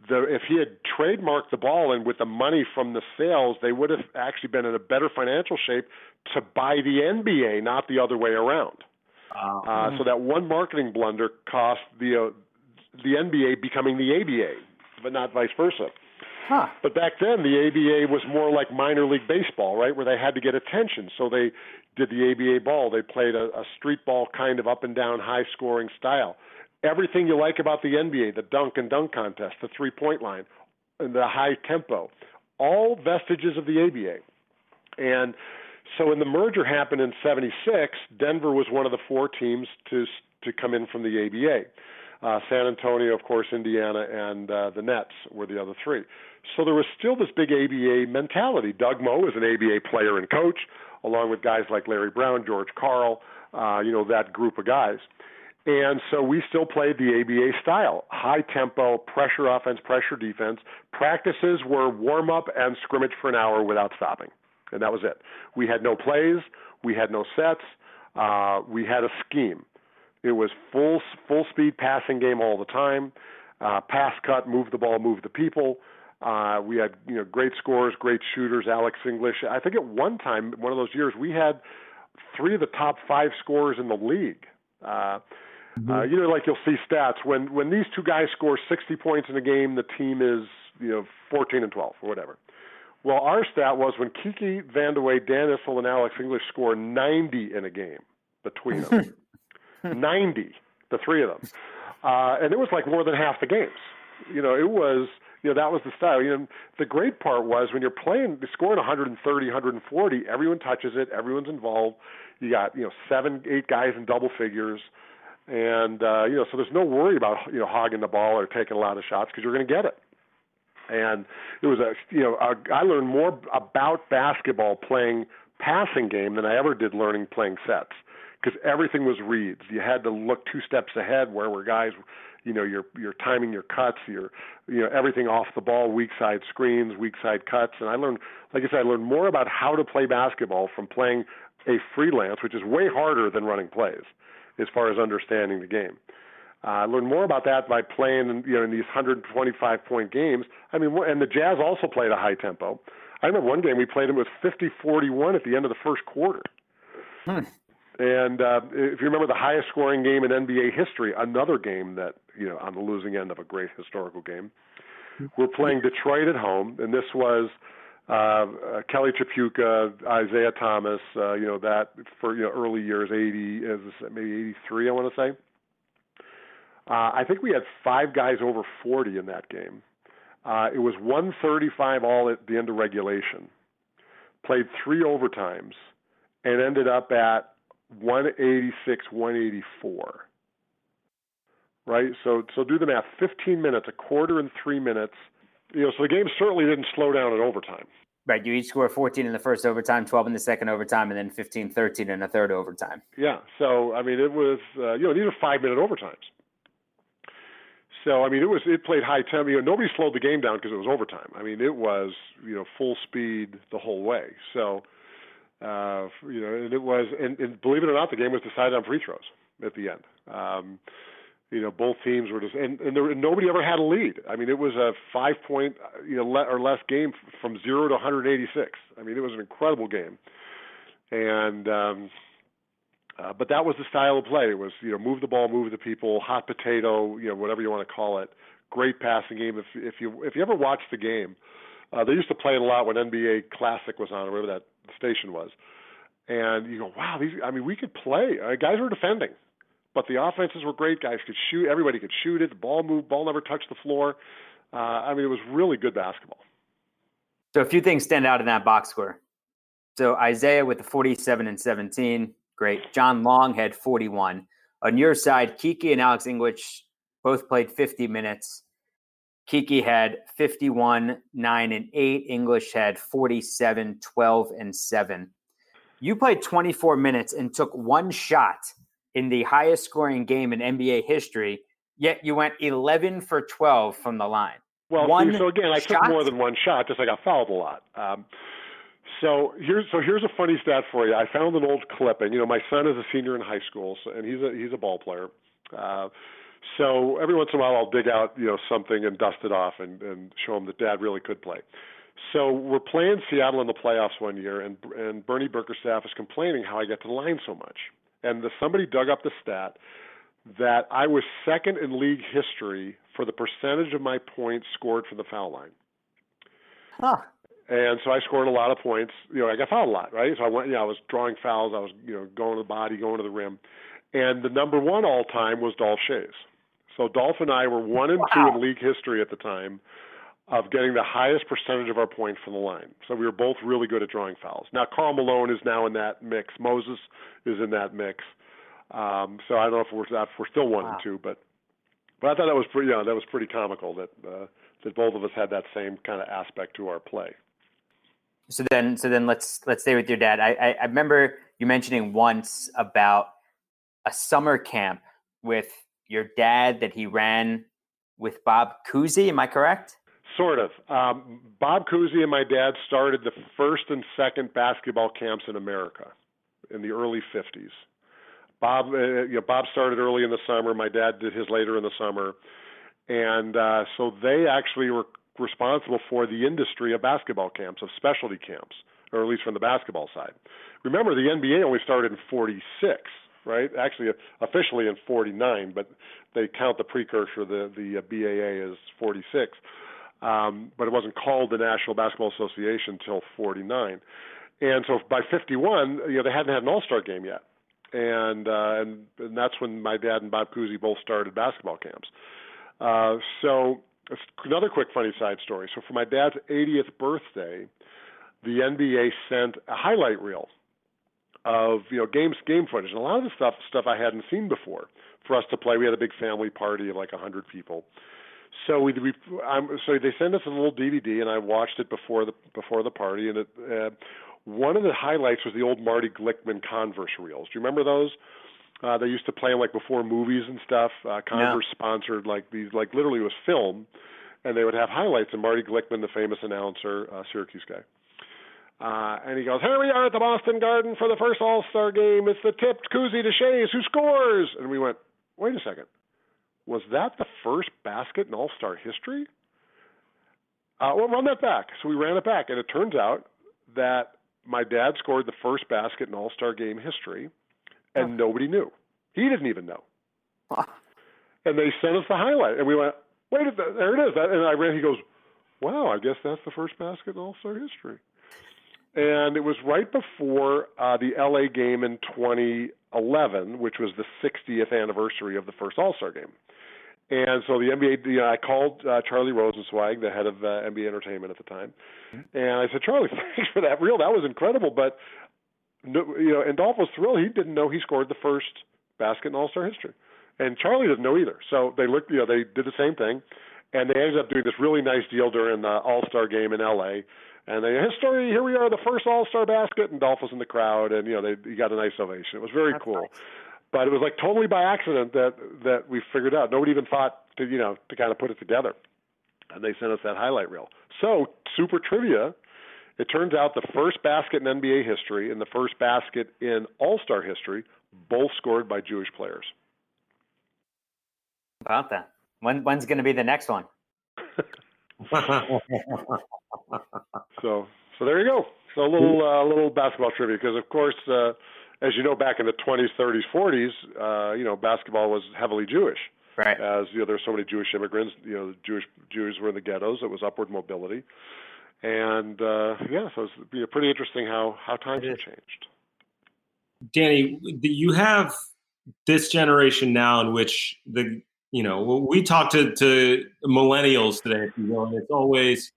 the if he had trademarked the ball and with the money from the sales, they would have actually been in a better financial shape to buy the NBA, not the other way around. Uh, uh, so that one marketing blunder cost the uh, the NBA becoming the ABA, but not vice versa. Huh. But back then, the ABA was more like minor league baseball, right, where they had to get attention. So they did the ABA ball. They played a, a street ball kind of up and down, high scoring style everything you like about the NBA, the dunk and dunk contest, the three point line, and the high tempo, all vestiges of the ABA. And so when the merger happened in 76, Denver was one of the four teams to to come in from the ABA. Uh, San Antonio, of course, Indiana, and uh, the Nets were the other three. So there was still this big ABA mentality. Doug Moe is an ABA player and coach, along with guys like Larry Brown, George Karl, uh, you know, that group of guys. And so we still played the ABA style high tempo, pressure offense, pressure defense. Practices were warm up and scrimmage for an hour without stopping. And that was it. We had no plays, we had no sets, uh, we had a scheme. It was full full speed passing game all the time. Uh, pass cut, move the ball, move the people. Uh, we had you know great scorers, great shooters. Alex English. I think at one time, one of those years, we had three of the top five scorers in the league. Uh. Uh, you know, like you'll see stats when when these two guys score 60 points in a game, the team is you know 14 and 12 or whatever. Well, our stat was when Kiki Vandeweghe, Dan Issel, and Alex English score 90 in a game between them. 90, the three of them, uh, and it was like more than half the games. You know, it was you know that was the style. You know, the great part was when you're playing, scoring 130, 140, everyone touches it, everyone's involved. You got you know seven, eight guys in double figures and uh, you know, so there's no worry about you know hogging the ball or taking a lot of shots because you're going to get it. And it was a you know a, I learned more about basketball playing passing game than I ever did learning playing sets because everything was reads. You had to look two steps ahead where were guys, you know, you're you're timing your cuts, your you know everything off the ball, weak side screens, weak side cuts, and I learned, like I said, I learned more about how to play basketball from playing a freelance, which is way harder than running plays as far as understanding the game. Uh, I learned more about that by playing, you know, in these 125 point games. I mean, and the Jazz also played a high tempo. I remember one game we played them with 50-41 at the end of the first quarter. Hmm. And uh, if you remember the highest scoring game in NBA history, another game that you know on the losing end of a great historical game, we're playing Detroit at home, and this was uh, uh, Kelly Tripucka, Isiah Thomas, uh, you know that for you know early years, 80, maybe 83, I want to say. Uh, I think we had five guys over 40 in that game. Uh, it was 135 all at the end of regulation. Played three overtimes and ended up at 186, 184. Right. So so do the math. 15 minutes, a quarter and three minutes. You know, so the game certainly didn't slow down in overtime. Right. You each score 14 in the first overtime, 12 in the second overtime, and then 15 13 in the third overtime. Yeah. So, I mean, it was, uh, you know, these are five minute overtimes. So, I mean, it was, it played high tempo. You know, nobody slowed the game down because it was overtime. I mean, it was, you know, full speed the whole way. So, uh, you know, and it was, and, and believe it or not, the game was decided on free throws at the end. Um, you know, both teams were just, and, and there, nobody ever had a lead. I mean, it was a five point, you know, le- or less game from zero to 186. I mean, it was an incredible game. And, um, uh, but that was the style of play. It was, you know, move the ball, move the people, hot potato, you know, whatever you want to call it. Great passing game. If if you if you ever watched the game, uh, they used to play it a lot when NBA Classic was on, or whatever that station was. And you go, wow, these. I mean, we could play. Uh, guys were defending. But the offenses were great. Guys could shoot. Everybody could shoot it. The ball moved. Ball never touched the floor. Uh, I mean, it was really good basketball. So a few things stand out in that box score. So Isiah with the 47 and 17, great. John Long had 41. On your side, Kiki and Alex English both played 50 minutes. Kiki had 51, 9, and 8. English had 47, 12, and 7. You played 24 minutes and took one shot in the highest scoring game in NBA history, yet you went 11 for 12 from the line. Well, one so again, I shot? took more than one shot, just I got fouled a lot. Um, so here's so here's a funny stat for you. I found an old clip, and you know my son is a senior in high school, so, and he's a he's a ball player. Uh, so every once in a while, I'll dig out you know something and dust it off and, and show him that Dad really could play. So we're playing Seattle in the playoffs one year, and and Bernie Bickerstaff is complaining how I get to the line so much and the, somebody dug up the stat that I was second in league history for the percentage of my points scored from the foul line. Huh. And so I scored a lot of points. You know, I got fouled a lot, right? So I went, you know, I was drawing fouls. I was, you know, going to the body, going to the rim. And the number one all time was Dolph Schayes. So Dolph and I were one and wow. two in league history at the time of getting the highest percentage of our points from the line. So we were both really good at drawing fouls. Now Karl Malone is now in that mix. Moses is in that mix. Um, so I don't know if we're if we're still one wow. and two, but but I thought that was pretty yeah, that was pretty comical that uh, that both of us had that same kind of aspect to our play. So then so then let's let's stay with your dad. I, I, I remember you mentioning once about a summer camp with your dad that he ran with Bob Cousy. Am I correct? Sort of. Um, Bob Cousy and my dad started the first and second basketball camps in America in the early 50s. Bob, uh, you know, Bob started early in the summer. My dad did his later in the summer, and uh, so they actually were responsible for the industry of basketball camps, of specialty camps, or at least from the basketball side. Remember, the NBA only started in '46, right? Actually, officially in '49, but they count the precursor, the the BAA, as '46 um, but it wasn't called the National Basketball Association until 49. And so by 51, you know, they hadn't had an All-Star game yet. And, uh, and and that's when my dad and Bob Cousy both started basketball camps. Uh, so another quick funny side story. So for my dad's 80th birthday, the NBA sent a highlight reel of you know games game footage and a lot of the stuff stuff I hadn't seen before for us to play. We had a big family party of like a hundred people, so we, we I'm, so they sent us a little DVD, and I watched it before the before the party. And it, uh, one of the highlights was the old Marty Glickman Converse reels. Do you remember those? Uh, they used to play them like before movies and stuff. Uh, Converse yeah. sponsored like these, like literally it was film, and they would have highlights. And Marty Glickman, the famous announcer, uh, Syracuse guy. Uh, and he goes, Here we are at the Boston Garden for the first All Star game. It's the tipped Cousy to Schayes who scores. And we went, Wait a second was that the first basket in All Star history? Uh, well, run that back. So we ran it back, and it turns out that my dad scored the first basket in All Star game history, and nobody knew. He didn't even know. and they sent us the highlight, and we went, "Wait, there it is!" And I ran. He goes, "Wow, I guess that's the first basket in All Star history." And it was right before uh, the LA game in 2011, which was the 60th anniversary of the first All Star game And so the NBA, you know, I called uh, Charlie Rosenzweig, the head of uh, NBA Entertainment at the time, mm-hmm. and I said, Charlie, thanks for that. Real, that was incredible. But no, you know, and Dolph was thrilled. He didn't know he scored the first basket in All Star history, and Charlie didn't know either. So they looked, you know, they did the same thing, and they ended up doing this really nice deal during the All Star game in L.A. And they history, here we are, the first All Star basket, and Dolph was in the crowd, and you know they he got a nice ovation. It was very That's cool. Nice but it was like totally by accident that that we figured out. Nobody even thought to you know to kind of put it together, and they sent us that highlight reel. So super trivia. It turns out the first basket in NBA history and the first basket in All Star history both scored by Jewish players. About that. When when's going to be the next one? so so there you go. So a little uh, little basketball trivia because of course. Uh, as you know, back in the 20s, 30s, 40s, uh, you know, basketball was heavily Jewish. Right. As you know, there's so many Jewish immigrants. You know, Jewish Jews were in the ghettos. It was upward mobility, and uh, yeah, so it's you know, pretty interesting how how times have changed. Danny, you have this generation now in which the you know we talk to to millennials today, if you will, and it's always,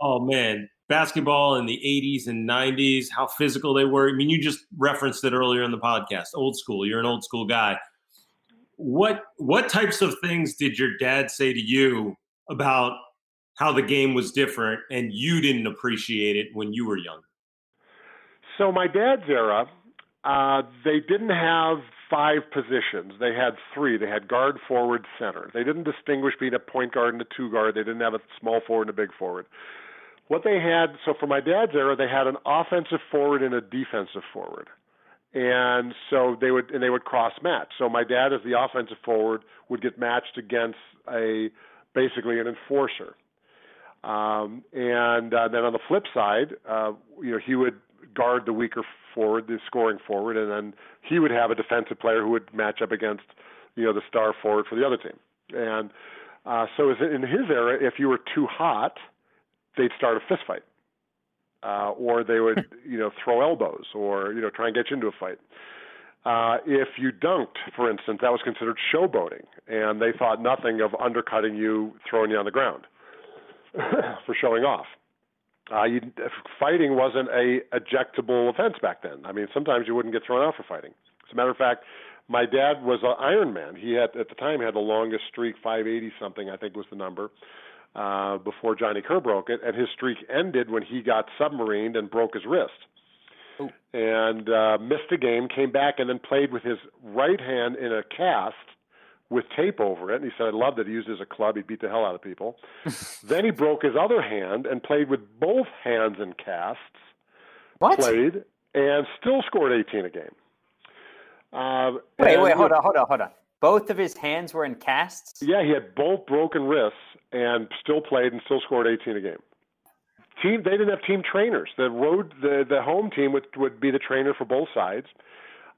oh man, basketball in the 80s and 90s, how physical they were. I mean, you just referenced it earlier in the podcast. Old school. You're an old school guy. What what types of things did your dad say to you about how the game was different and you didn't appreciate it when you were younger? So my dad's era, uh, they didn't have five positions. They had three. They had guard, forward, center. They didn't distinguish between a point guard and a two guard. They didn't have a small forward and a big forward what they had so for my dad's era they had an offensive forward and a defensive forward. And so they would and they would cross match. So my dad as the offensive forward would get matched against a basically an enforcer. Um, and uh, then on the flip side uh, you know he would guard the weaker forward the scoring forward and then he would have a defensive player who would match up against you know the star forward for the other team. And uh, so in his era if you were too hot they'd start a fist fight, uh, or they would you know throw elbows, or you know try and get you into a fight. Uh, if you dunked, for instance, that was considered showboating, and they thought nothing of undercutting you, throwing you on the ground for showing off. Uh, you, fighting wasn't a ejectable offense back then. I mean, sometimes you wouldn't get thrown out for fighting. As a matter of fact, my dad was an Iron Man. He had at the time had the longest streak, 580 something, I think was the number uh, before Johnny Kerr broke it, and his streak ended when he got submarined and broke his wrist. Ooh. And uh, missed a game, came back, and then played with his right hand in a cast with tape over it. And he said, I loved it. He used it as a club. He beat the hell out of people. then he broke his other hand and played with both hands in casts. What? Played and still scored 18 a game. Uh, wait, and, wait, hold on, hold on, hold on. Both of his hands were in casts? Yeah, he had both broken wrists and still played and still scored 18 a game. Team, they didn't have team trainers. The road, the the home team would would be the trainer for both sides.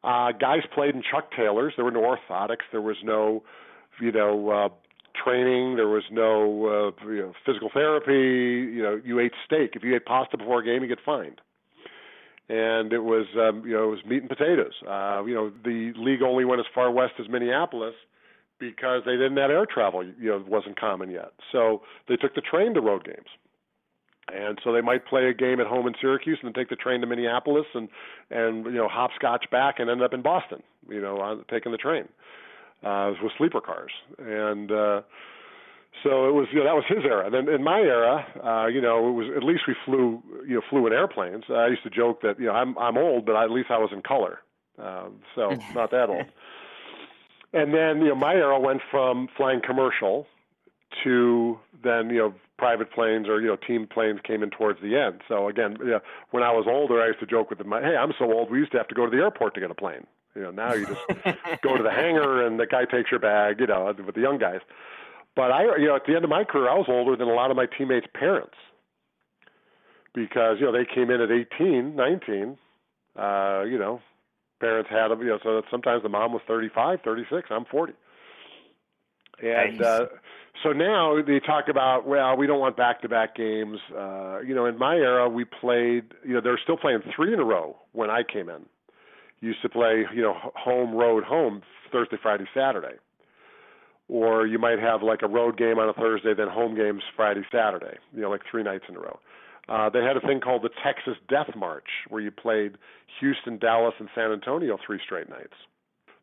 Uh, guys played in Chuck Taylors. There were no orthotics. There was no, you know, uh, training. There was no uh, you know, physical therapy. You know, you ate steak. If you ate pasta before a game, you get fined. And it was, um, you know, it was meat and potatoes. Uh, you know, the league only went as far west as Minneapolis because they didn't have air travel. You know, it wasn't common yet. So they took the train to road games. And so they might play a game at home in Syracuse and then take the train to Minneapolis and and you know hopscotch back and end up in Boston. You know, on, taking the train uh, with sleeper cars. And uh, so it was you know that was his era. And then in my era, uh, you know, it was at least we flew you know flew in airplanes. I used to joke that you know I'm I'm old, but at least I was in color. Um, so not that old. And then, you know, my era went from flying commercial to then, you know, private planes or, you know, team planes came in towards the end. So again, you know, when I was older, I used to joke with them, hey, I'm so old, we used to have to go to the airport to get a plane. You know, now you just go to the hangar and the guy takes your bag, you know, with the young guys. But I, you know, at the end of my career, I was older than a lot of my teammates' parents because, you know, they came in at 18, 19, uh, you know, parents had them. You know, so sometimes the mom was 35, 36. I'm 40. And nice. uh, so now they talk about, well, we don't want back-to-back games. Uh, you know, in my era, we played. You know, they're still playing three in a row when I came in. Used to play, you know, home, road, home, Thursday, Friday, Saturday. or you might have like a road game on a Thursday, then home games Friday, Saturday. You know, like three nights in a row. Uh, they had a thing called the Texas Death March, where you played Houston, Dallas, and San Antonio three straight nights.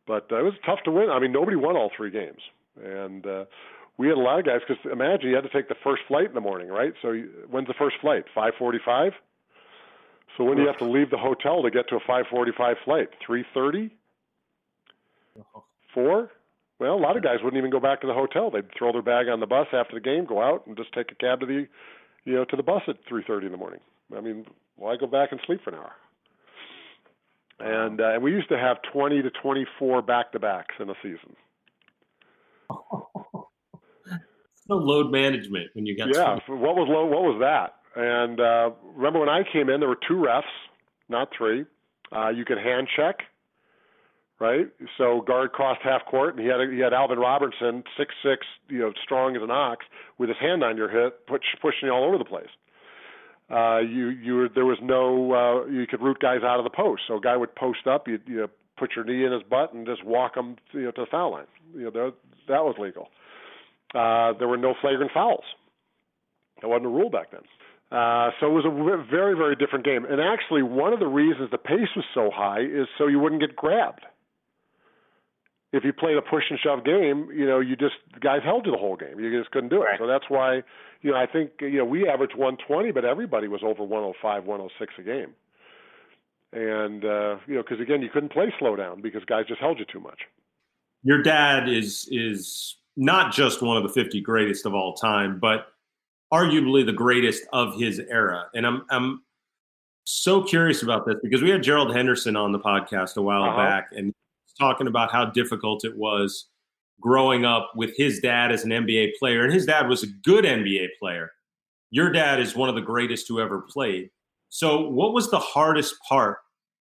But uh, it was tough to win. I mean, nobody won all three games, and uh, we had a lot of guys. Because imagine you had to take the first flight in the morning, right? So you, when's the first flight? Five forty-five. So when do you have to leave the hotel to get to a five forty-five flight? Three thirty. Four. Well, a lot of guys wouldn't even go back to the hotel. They'd throw their bag on the bus after the game, go out, and just take a cab to the, you know, to the bus at three thirty in the morning. I mean, why go back and sleep for an hour? And uh, we used to have twenty to twenty-four back-to-backs in a season. no load management when you got. Yeah, what was low? What was that? And uh, remember when I came in, there were two refs, not three. Uh, you could hand check right? So guard crossed half court, and he had he had Alvin Robertson, six six, you know, strong as an ox, with his hand on your hip, push, pushing you all over the place. Uh, you you were, there was no uh, you could root guys out of the post. So a guy would post up, you you know, put your knee in his butt and just walk him you know to the foul line. You know that, that was legal. Uh, there were no flagrant fouls. That wasn't a rule back then. Uh, so it was a very, very different game. And actually, one of the reasons the pace was so high is so you wouldn't get grabbed if you played a push and shove game, you know, you just the guys held you the whole game. You just couldn't do it. Right. So that's why, you know, I think you know we averaged 120, but everybody was over 105, 106 a game. And uh, you know, because again, you couldn't play slow down because guys just held you too much. Your dad is is not just one of the 50 greatest of all time, but arguably the greatest of his era. And I'm I'm so curious about this because we had Gerald Henderson on the podcast a while uh-huh. back, and talking about how difficult it was growing up with his dad as an NBA player, and his dad was a good NBA player. Your dad is one of the greatest who ever played. So, what was the hardest part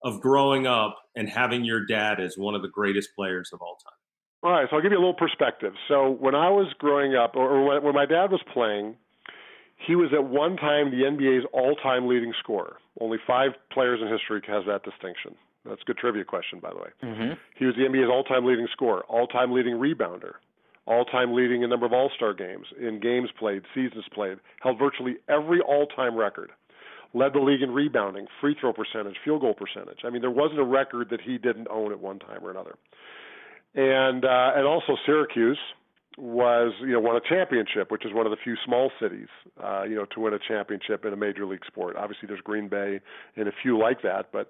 of growing up and having your dad as one of the greatest players of all time? All right, so I'll give you a little perspective. So, when I was growing up, or when, when my dad was playing, he was at one time the NBA's all time leading scorer. Only five players in history has that distinction. That's a good trivia question, by the way. Mm-hmm. He was the NBA's all-time leading scorer, all-time leading rebounder, all-time leading in number of All-Star games, in games played, seasons played, held virtually every all-time record. Led the league in rebounding, free throw percentage, field goal percentage. I mean, there wasn't a record that he didn't own at one time or another. And uh, and also Syracuse was you know won a championship, which is one of the few small cities uh, you know to win a championship in a major league sport. Obviously, there's Green Bay and a few like that, but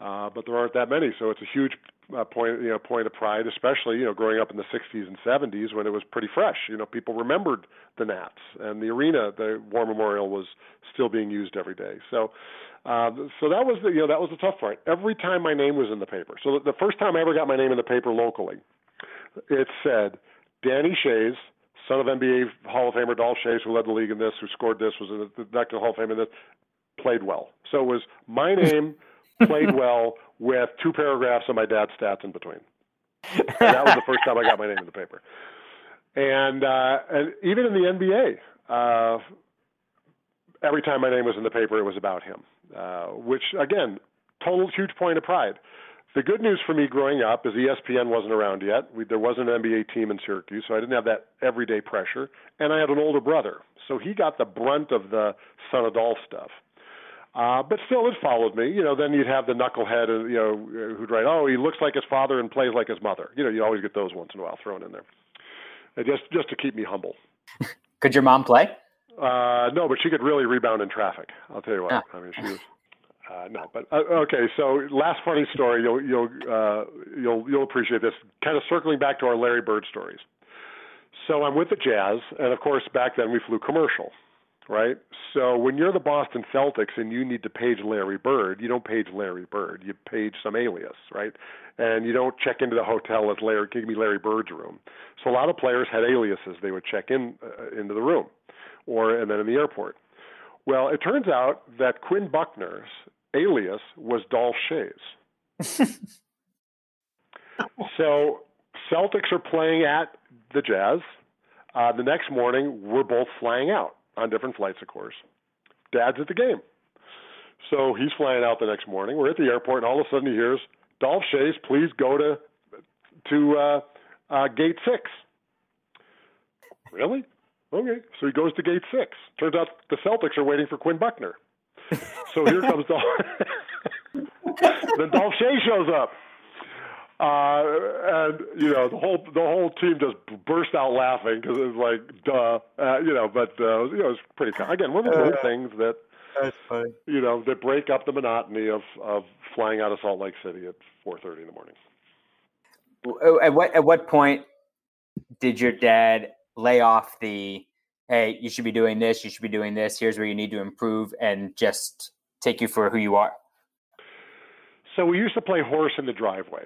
uh, but there aren't that many, so it's a huge uh, point, you know, point of pride, especially you know, growing up in the '60s and '70s when it was pretty fresh. You know, people remembered the Nats and the arena, the War Memorial was still being used every day. So, uh, so that was the you know that was the tough part. Every time my name was in the paper, so the first time I ever got my name in the paper locally, it said Danny Schayes, son of NBA Hall of Famer Dolph Schayes, who led the league in this, who scored this, was in the, the Hall of Fame in this, played well. So it was my name played well with two paragraphs of my dad's stats in between. And that was the first time I got my name in the paper. And uh, and even in the NBA, uh, every time my name was in the paper, it was about him. Uh, which again, total huge point of pride. The good news for me growing up is ESPN wasn't around yet. We, there wasn't an NBA team in Syracuse, so I didn't have that everyday pressure. And I had an older brother, so he got the brunt of the son of Dolph stuff. Uh, but still, it followed me. You know, then you'd have the knucklehead, uh, you know, who'd write, "Oh, he looks like his father and plays like his mother." You know, you always get those once in a while thrown in there, and just just to keep me humble. could your mom play? Uh, no, but she could really rebound in traffic. I'll tell you what. Ah. I mean, she was. Uh, no, but uh, okay. So, last funny story. You'll you'll uh, you'll you'll appreciate this. Kind of circling back to our Larry Bird stories. So I'm with the Jazz, and of course, back then we flew commercial right? So when you're the Boston Celtics and you need to page Larry Bird, you don't page Larry Bird. You page some alias, right? And you don't check into the hotel as Larry, give me Larry Bird's room. So a lot of players had aliases. They would check in uh, into the room, or and then in the airport. Well, it turns out that Quinn Buckner's alias was Dolph Schayes. so Celtics are playing at the Jazz. Uh, the next morning, we're both flying out on different flights, of course. Dad's at the game. So he's flying out the next morning. We're at the airport, and all of a sudden he hears, Dolph Schayes, please go to to uh, uh, gate six. really? Okay. So he goes to gate six. Turns out the Celtics are waiting for Quinn Buckner. So here comes Dolph. then Dolph Schayes shows up. Uh, and you know the whole the whole team just burst out laughing because it was like duh, uh, you know. But uh, you know, it was pretty. Again, one of those uh, things that that's funny. you know that break up the monotony of of flying out of Salt Lake City at 4:30 in the morning. At what at what point did your dad lay off the hey, you should be doing this, you should be doing this, here's where you need to improve, and just take you for who you are? So we used to play horse in the driveway.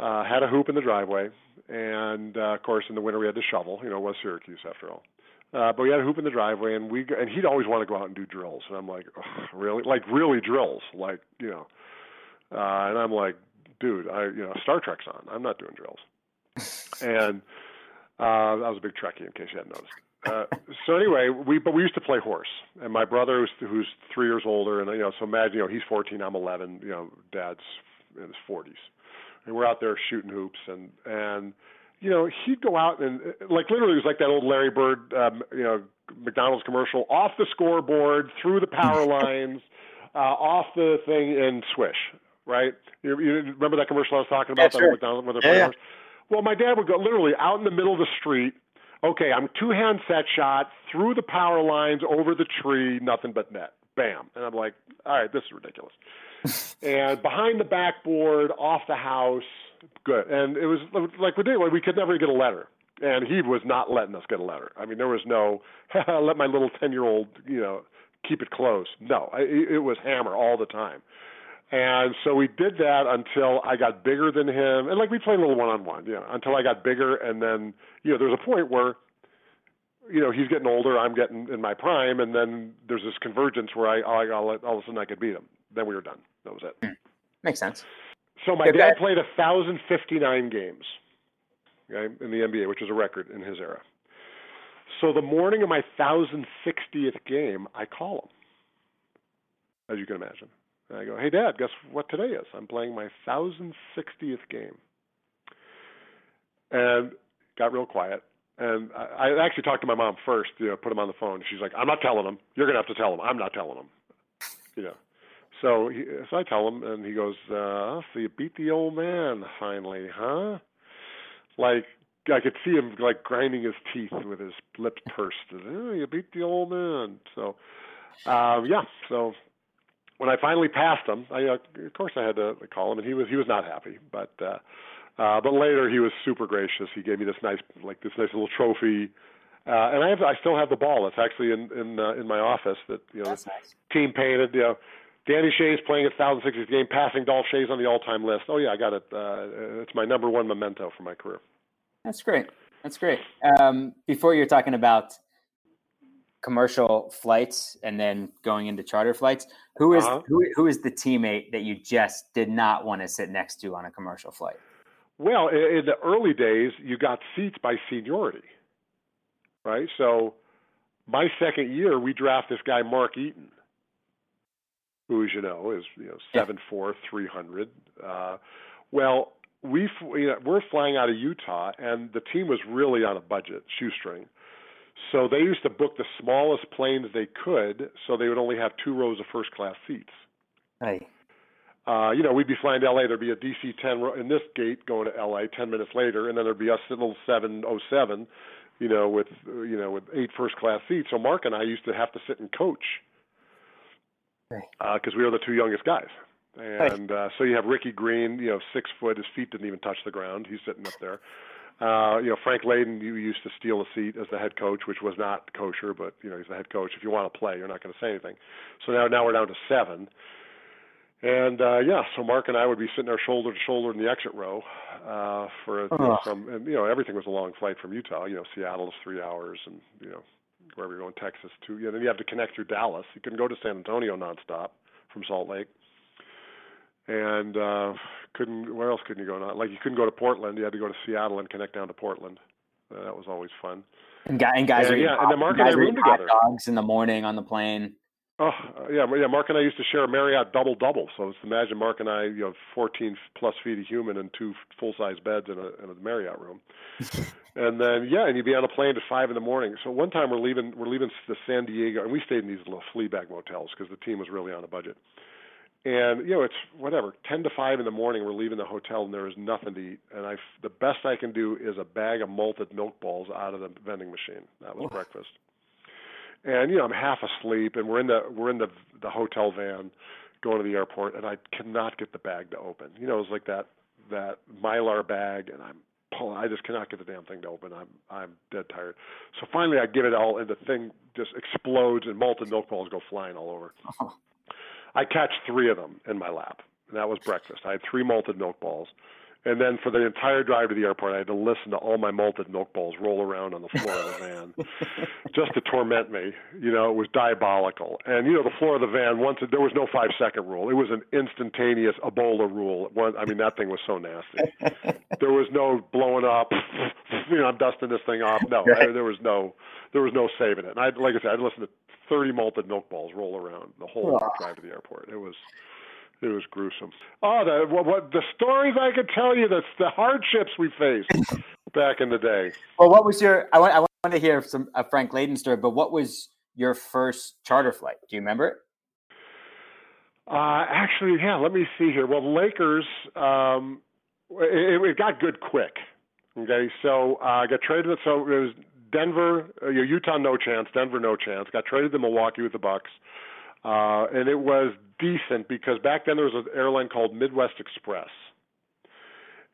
Uh, had a hoop in the driveway, and uh, of course in the winter we had to shovel. You know, it was Syracuse after all. Uh, but we had a hoop in the driveway, and we and he'd always want to go out and do drills, and I'm like, really, like really drills, like you know, uh, and I'm like, dude, I you know Star Trek's on, I'm not doing drills, and uh, I was a big Trekkie in case you hadn't noticed. Uh, so anyway, we but we used to play horse, and my brother who's who's three years older, and you know, so imagine you know he's 14, I'm 11, you know, dad's in his 40s, and we're out there shooting hoops, and and you know he'd go out and like literally it was like that old Larry Bird, um, you know, McDonald's commercial, off the scoreboard, through the power lines, uh, off the thing, and swish, right? You, you remember that commercial I was talking about? That sure. McDonald's where yeah, yeah. Well, my dad would go literally out in the middle of the street okay, I'm two hand set shot through the power lines over the tree, nothing but net. Bam. And I'm like, all right, this is ridiculous. and behind the backboard, off the house, good. And it was like we ridiculous. We could never get a letter. And he was not letting us get a letter. I mean, there was no, let my little 10 year old, you know, keep it close. No, it was hammer all the time. And so we did that until I got bigger than him, and like we played a little one on one, you know, until I got bigger, and then you know, there's a point where, you know, he's getting older, I'm getting in my prime, and then there's this convergence where I, I all, all of a sudden I could beat him. Then we were done. That was it. Hmm. Makes sense. So my dad played 1,059 games, okay, in the NBA, which was a record in his era. So the morning of my 1,060th game, I call him, as you can imagine. And I go, hey, Dad, guess what today is? I'm playing my 1060th game. And got real quiet. And I, I actually talked to my mom first, you know, put him on the phone. She's like, I'm not telling him. You're going to have to tell him. I'm not telling him. You know. So, he, so I tell him, and he goes, uh, so you beat the old man finally, huh? Like, I could see him like grinding his teeth with his lips pursed. Oh, you beat the old man. So, um, yeah. So when I finally passed him, I, uh, of course I had to call him, and he was he was not happy. But uh, uh, but later he was super gracious. He gave me this nice like this nice little trophy, uh, and I have I still have the ball. It's actually in in uh, in my office that you know That's nice. team painted. You know, Danny Schayes playing at 1060th game, passing Dolph Schayes on the all-time list. Oh yeah, I got it. Uh, it's my number one memento for my career. That's great. That's great. Um, before you're talking about commercial flights and then going into charter flights, who is, Uh-huh. who, who is the teammate that you just did not want to sit next to on a commercial flight? Well, in, the early days, you got seats by seniority, right? So, my second year, we draft this guy Mark Eaton, who, as you know, is you know seven four, three hundred. Uh, well, we you know, we're flying out of Utah, and the team was really on a budget, shoestring. So they used to book the smallest planes they could, so they would only have two rows of first class seats. Hey, Uh, you know, we'd be flying to LA. There'd be a DC 10 ro- in this gate going to LA 10 minutes later, and then there'd be us little 707, you know, with uh, you know with eight first class seats. So Mark and I used to have to sit and coach Right. because we were the two youngest guys. And uh, so you have Ricky Green, you know, six foot. His feet didn't even touch the ground. He's sitting up there. Uh, you know, Frank Layden, you used to steal a seat as the head coach, which was not kosher, but you know, he's the head coach. If you want to play, you're not going to say anything. So now, now we're down to seven. And uh, yeah, so Mark and I would be sitting there shoulder to shoulder in the exit row uh, for you know, some, and you know, everything was a long flight from Utah. You know, Seattle is three hours, and you know, wherever you're going, Texas too. You know, then you have to connect through Dallas. You couldn't go to San Antonio nonstop from Salt Lake and uh couldn't where else couldn't you go not like you couldn't go to portland you had to go to seattle and connect down to portland uh, that was always fun and, guy, and guys Yeah, are yeah, and hot- Mark and I roomed together. dogs in the morning on the plane. Oh yeah, yeah. Mark and I used to share a Marriott double double. So just imagine Mark and I, you know, 14 plus feet of human and two full size beds in a in a Marriott room. and then yeah, and you'd be on a plane at five in the morning. So one time we're leaving we're leaving the San Diego, and we stayed in these little flea bag motels because the team was really on a budget. And you know, it's whatever, 10 to 5 in the morning. We're leaving the hotel, and there is nothing to eat. And I, the best I can do is a bag of malted milk balls out of the vending machine. That was breakfast and you know I'm half asleep, and we're in the we're in the the hotel van going to the airport, and I cannot get the bag to open. You know, it's like that that mylar bag, and I'm pulling. I just cannot get the damn thing to open. I'm I'm dead tired. So finally, I give it all, and the thing just explodes, and malted milk balls go flying all over. I catch three of them in my lap, and that was breakfast. I had three malted milk balls. And then for the entire drive to the airport, I had to listen to all my malted milk balls roll around on the floor of the van just to torment me. You know, it was diabolical. And, you know, the floor of the van, once it, there was no five second rule, it was an instantaneous Ebola rule. I mean, that thing was so nasty. there was no blowing up, you know, I'm dusting this thing off. No, I, there was no, there was no saving it. And I, like I said, I listened to 30 malted milk balls roll around the whole drive to the airport. It was, it was gruesome. Oh, the what, what the stories I could tell you, the the hardships we faced back in the day. Well, what was your? I want I want to hear some a Frank Layden story, but what was your first charter flight? Do you remember it? Uh, actually, yeah. Let me see here. Well, the Lakers, um, it, it got good quick. Okay, so uh, I got traded. So it was Denver, uh, Utah, no chance. Denver, no chance. Got traded to Milwaukee with the Bucks. Uh, and it was decent because back then there was an airline called Midwest Express.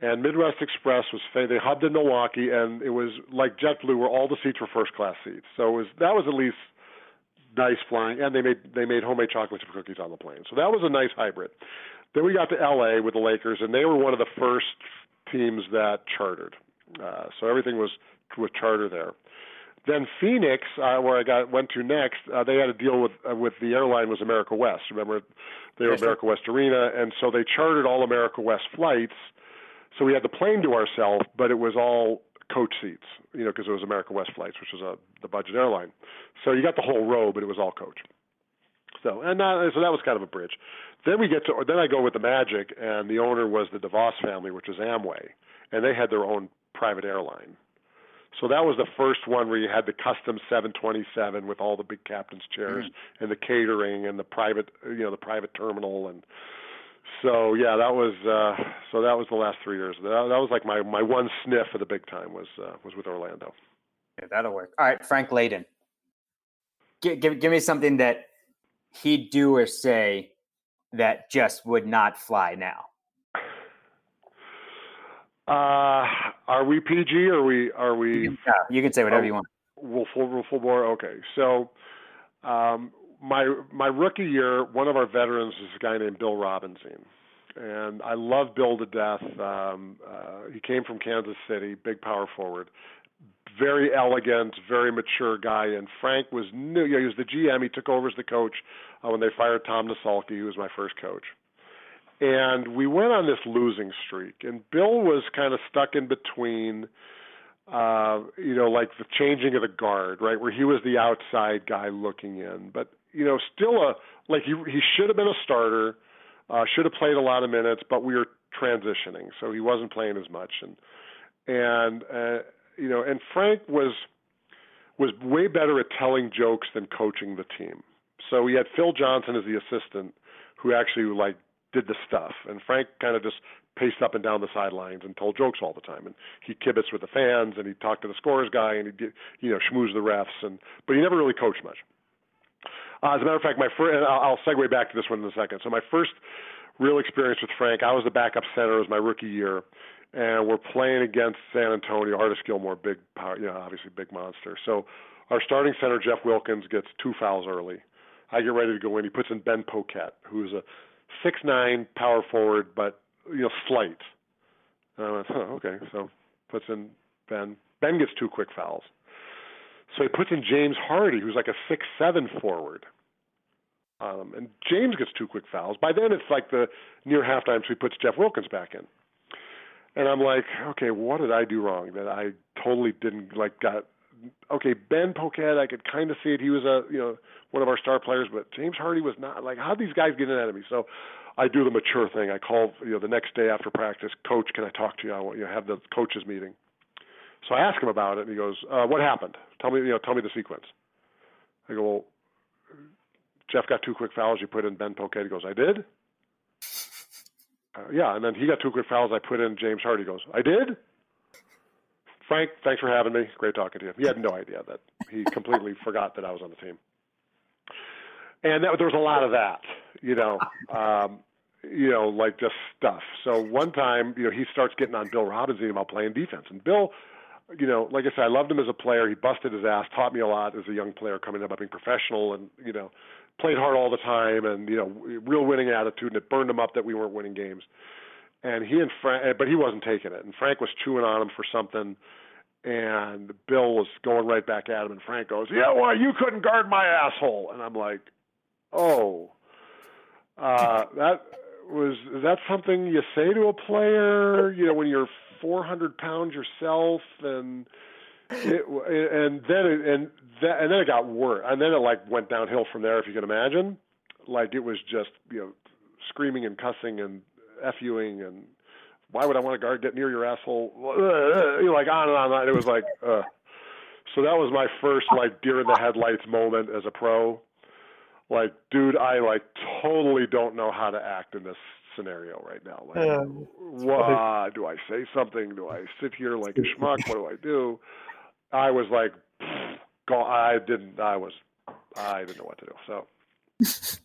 And Midwest Express was they hubbed in Milwaukee, and it was like JetBlue, where all the seats were first class seats. So it was that was at least nice flying, and they made they made homemade chocolate chip cookies on the plane. So that was a nice hybrid. Then we got to LA with the Lakers, and they were one of the first teams that chartered. Uh, so everything was with charter there. Then Phoenix, uh, where I got went to next, uh, they had a deal with uh, with the airline was America West. Remember, they were yes, America West Arena, and so they chartered all America West flights. So we had the plane to ourselves, but it was all coach seats, you know, because it was America West flights, which was a the budget airline. So you got the whole row, but it was all coach. So and that, so that was kind of a bridge. Then we get to then I go with the Magic, and the owner was the DeVos family, which is Amway, and they had their own private airline. So that was the first one where you had the custom 727 with all the big captain's chairs mm-hmm. and the catering and the private, you know, the private terminal and so yeah, that was uh so that was the last 3 years. That, that was like my my one sniff of the big time was uh, was with Orlando. Yeah, that'll work. All right, Frank Layden. Give, give give me something that he'd do or say that just would not fly now. Uh, are we PG or are we are we? Yeah, you can say whatever you want. We'll full we'll full bore. Okay, so um, my my rookie year, one of our veterans is a guy named Bill Robinzine, and I love Bill to death. Um, uh, he came from Kansas City, big power forward, very elegant, very mature guy. And Frank was new. You know, he was the GM. He took over as the coach uh, when they fired Tom Nissalke, who was my first coach and we went on this losing streak and bill was kind of stuck in between uh you know like the changing of the guard right where he was the outside guy looking in. But you know still a like he he should have been a starter uh should have played a lot of minutes but we were transitioning so he wasn't playing as much. And and uh you know and frank was was way better at telling jokes than coaching the team. So we had phil johnson as the assistant who actually like did the stuff. And Frank kind of just paced up and down the sidelines and told jokes all the time. And he kibitzed with the fans and he talked to the scores guy and he did, you know, schmooze the refs. And but he never really coached much. Uh, as a matter of fact, my first, I'll segue back to this one in a second. So my first real experience with Frank, I was the backup center. It was my rookie year. And we're playing against San Antonio. Artis Gilmore, big power, you know, obviously big monster. So our starting center, Jeff Wilkins, gets two fouls early. I get ready to go in. He puts in Ben Poquette, who's a six nine power forward, but you know slight. And I went, oh, okay. So puts in Ben. Ben gets two quick fouls. So he puts in James Hardy, who's like a six seven forward. Um, and James gets two quick fouls. By then it's like the near halftime, so he puts Jeff Wilkins back in. And I'm like, okay, what did I do wrong that I totally didn't like got okay, Ben Poquette, I could kind of see it. He was a you know one of our star players, but James Hardy was not. Like, how these guys get in at me? So I do the mature thing. I call you know the next day after practice, Coach, can I talk to you? I want you know have the coaches meeting. So I ask him about it, and he goes, uh, "What happened? Tell me, you know, tell me the sequence." I go, "Well, Jeff got two quick fouls. You put in Ben Poquette." He goes, "I did." Uh, yeah, and then he got two quick fouls. I put in James Hardy. He goes, "I did." Frank, thanks for having me. Great talking to you. He had no idea that he completely forgot that I was on the team. And that, there was a lot of that, you know, um, you know, like just stuff. So one time, you know, he starts getting on Bill Robinzine about playing defense, and Bill, you know, like I said, I loved him as a player. He busted his ass, taught me a lot as a young player coming up, being professional, and you know, played hard all the time, and you know, real winning attitude, and it burned him up that we weren't winning games and he and Frank, but he wasn't taking it. And Frank was chewing on him for something, and Bill was going right back at him. And Frank goes, "Yeah, well, you couldn't guard my asshole." And I'm like, "Oh, uh, that was is that something you say to a player? You know, when you're 400 pounds yourself, and it, and then it, and that, and then it got worse, and then it like went downhill from there. If you can imagine, like it was just you know screaming and cussing and FUing and why would I want to guard get near your asshole? You know, like on and on and on. It was like, uh. so that was my first like deer in the headlights moment as a pro. Like, dude, I like totally don't know how to act in this scenario right now. Like, what do I say something? Do I sit here like a schmuck? What do I do? I was like, go. I didn't. I was. I didn't know what to do. So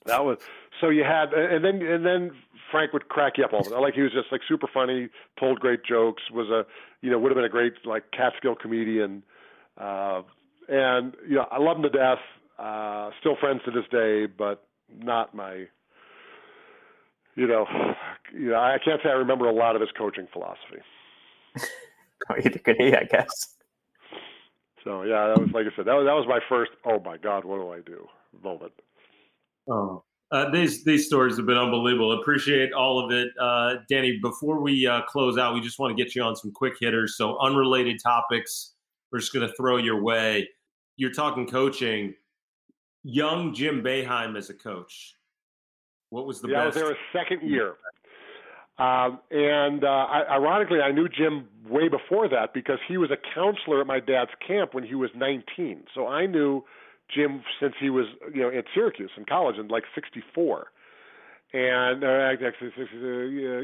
that was so you had and then and then Frank would crack you up all the time. Like he was just like super funny, told great jokes, was a you know would have been a great like Catskill comedian, uh, and you know I love him to death. Uh, still friends to this day, but not my. You know, you know, I can't say I remember a lot of his coaching philosophy. Either could he, I guess. So yeah, that was like I said, that was that was my first. Oh my God, what do I do? Moment. Oh, uh, these these stories have been unbelievable. Appreciate all of it, uh, Danny. Before we uh, close out, we just want to get you on some quick hitters. So unrelated topics. We're just going to throw your way. You're talking coaching. Young Jim Boeheim as a coach. What was the yeah, best? I was there a second year. Um, and uh, I, ironically, I knew Jim way before that because he was a counselor at my dad's camp when he was 19. So I knew Jim since he was you know at Syracuse in college in like '64, and uh, actually,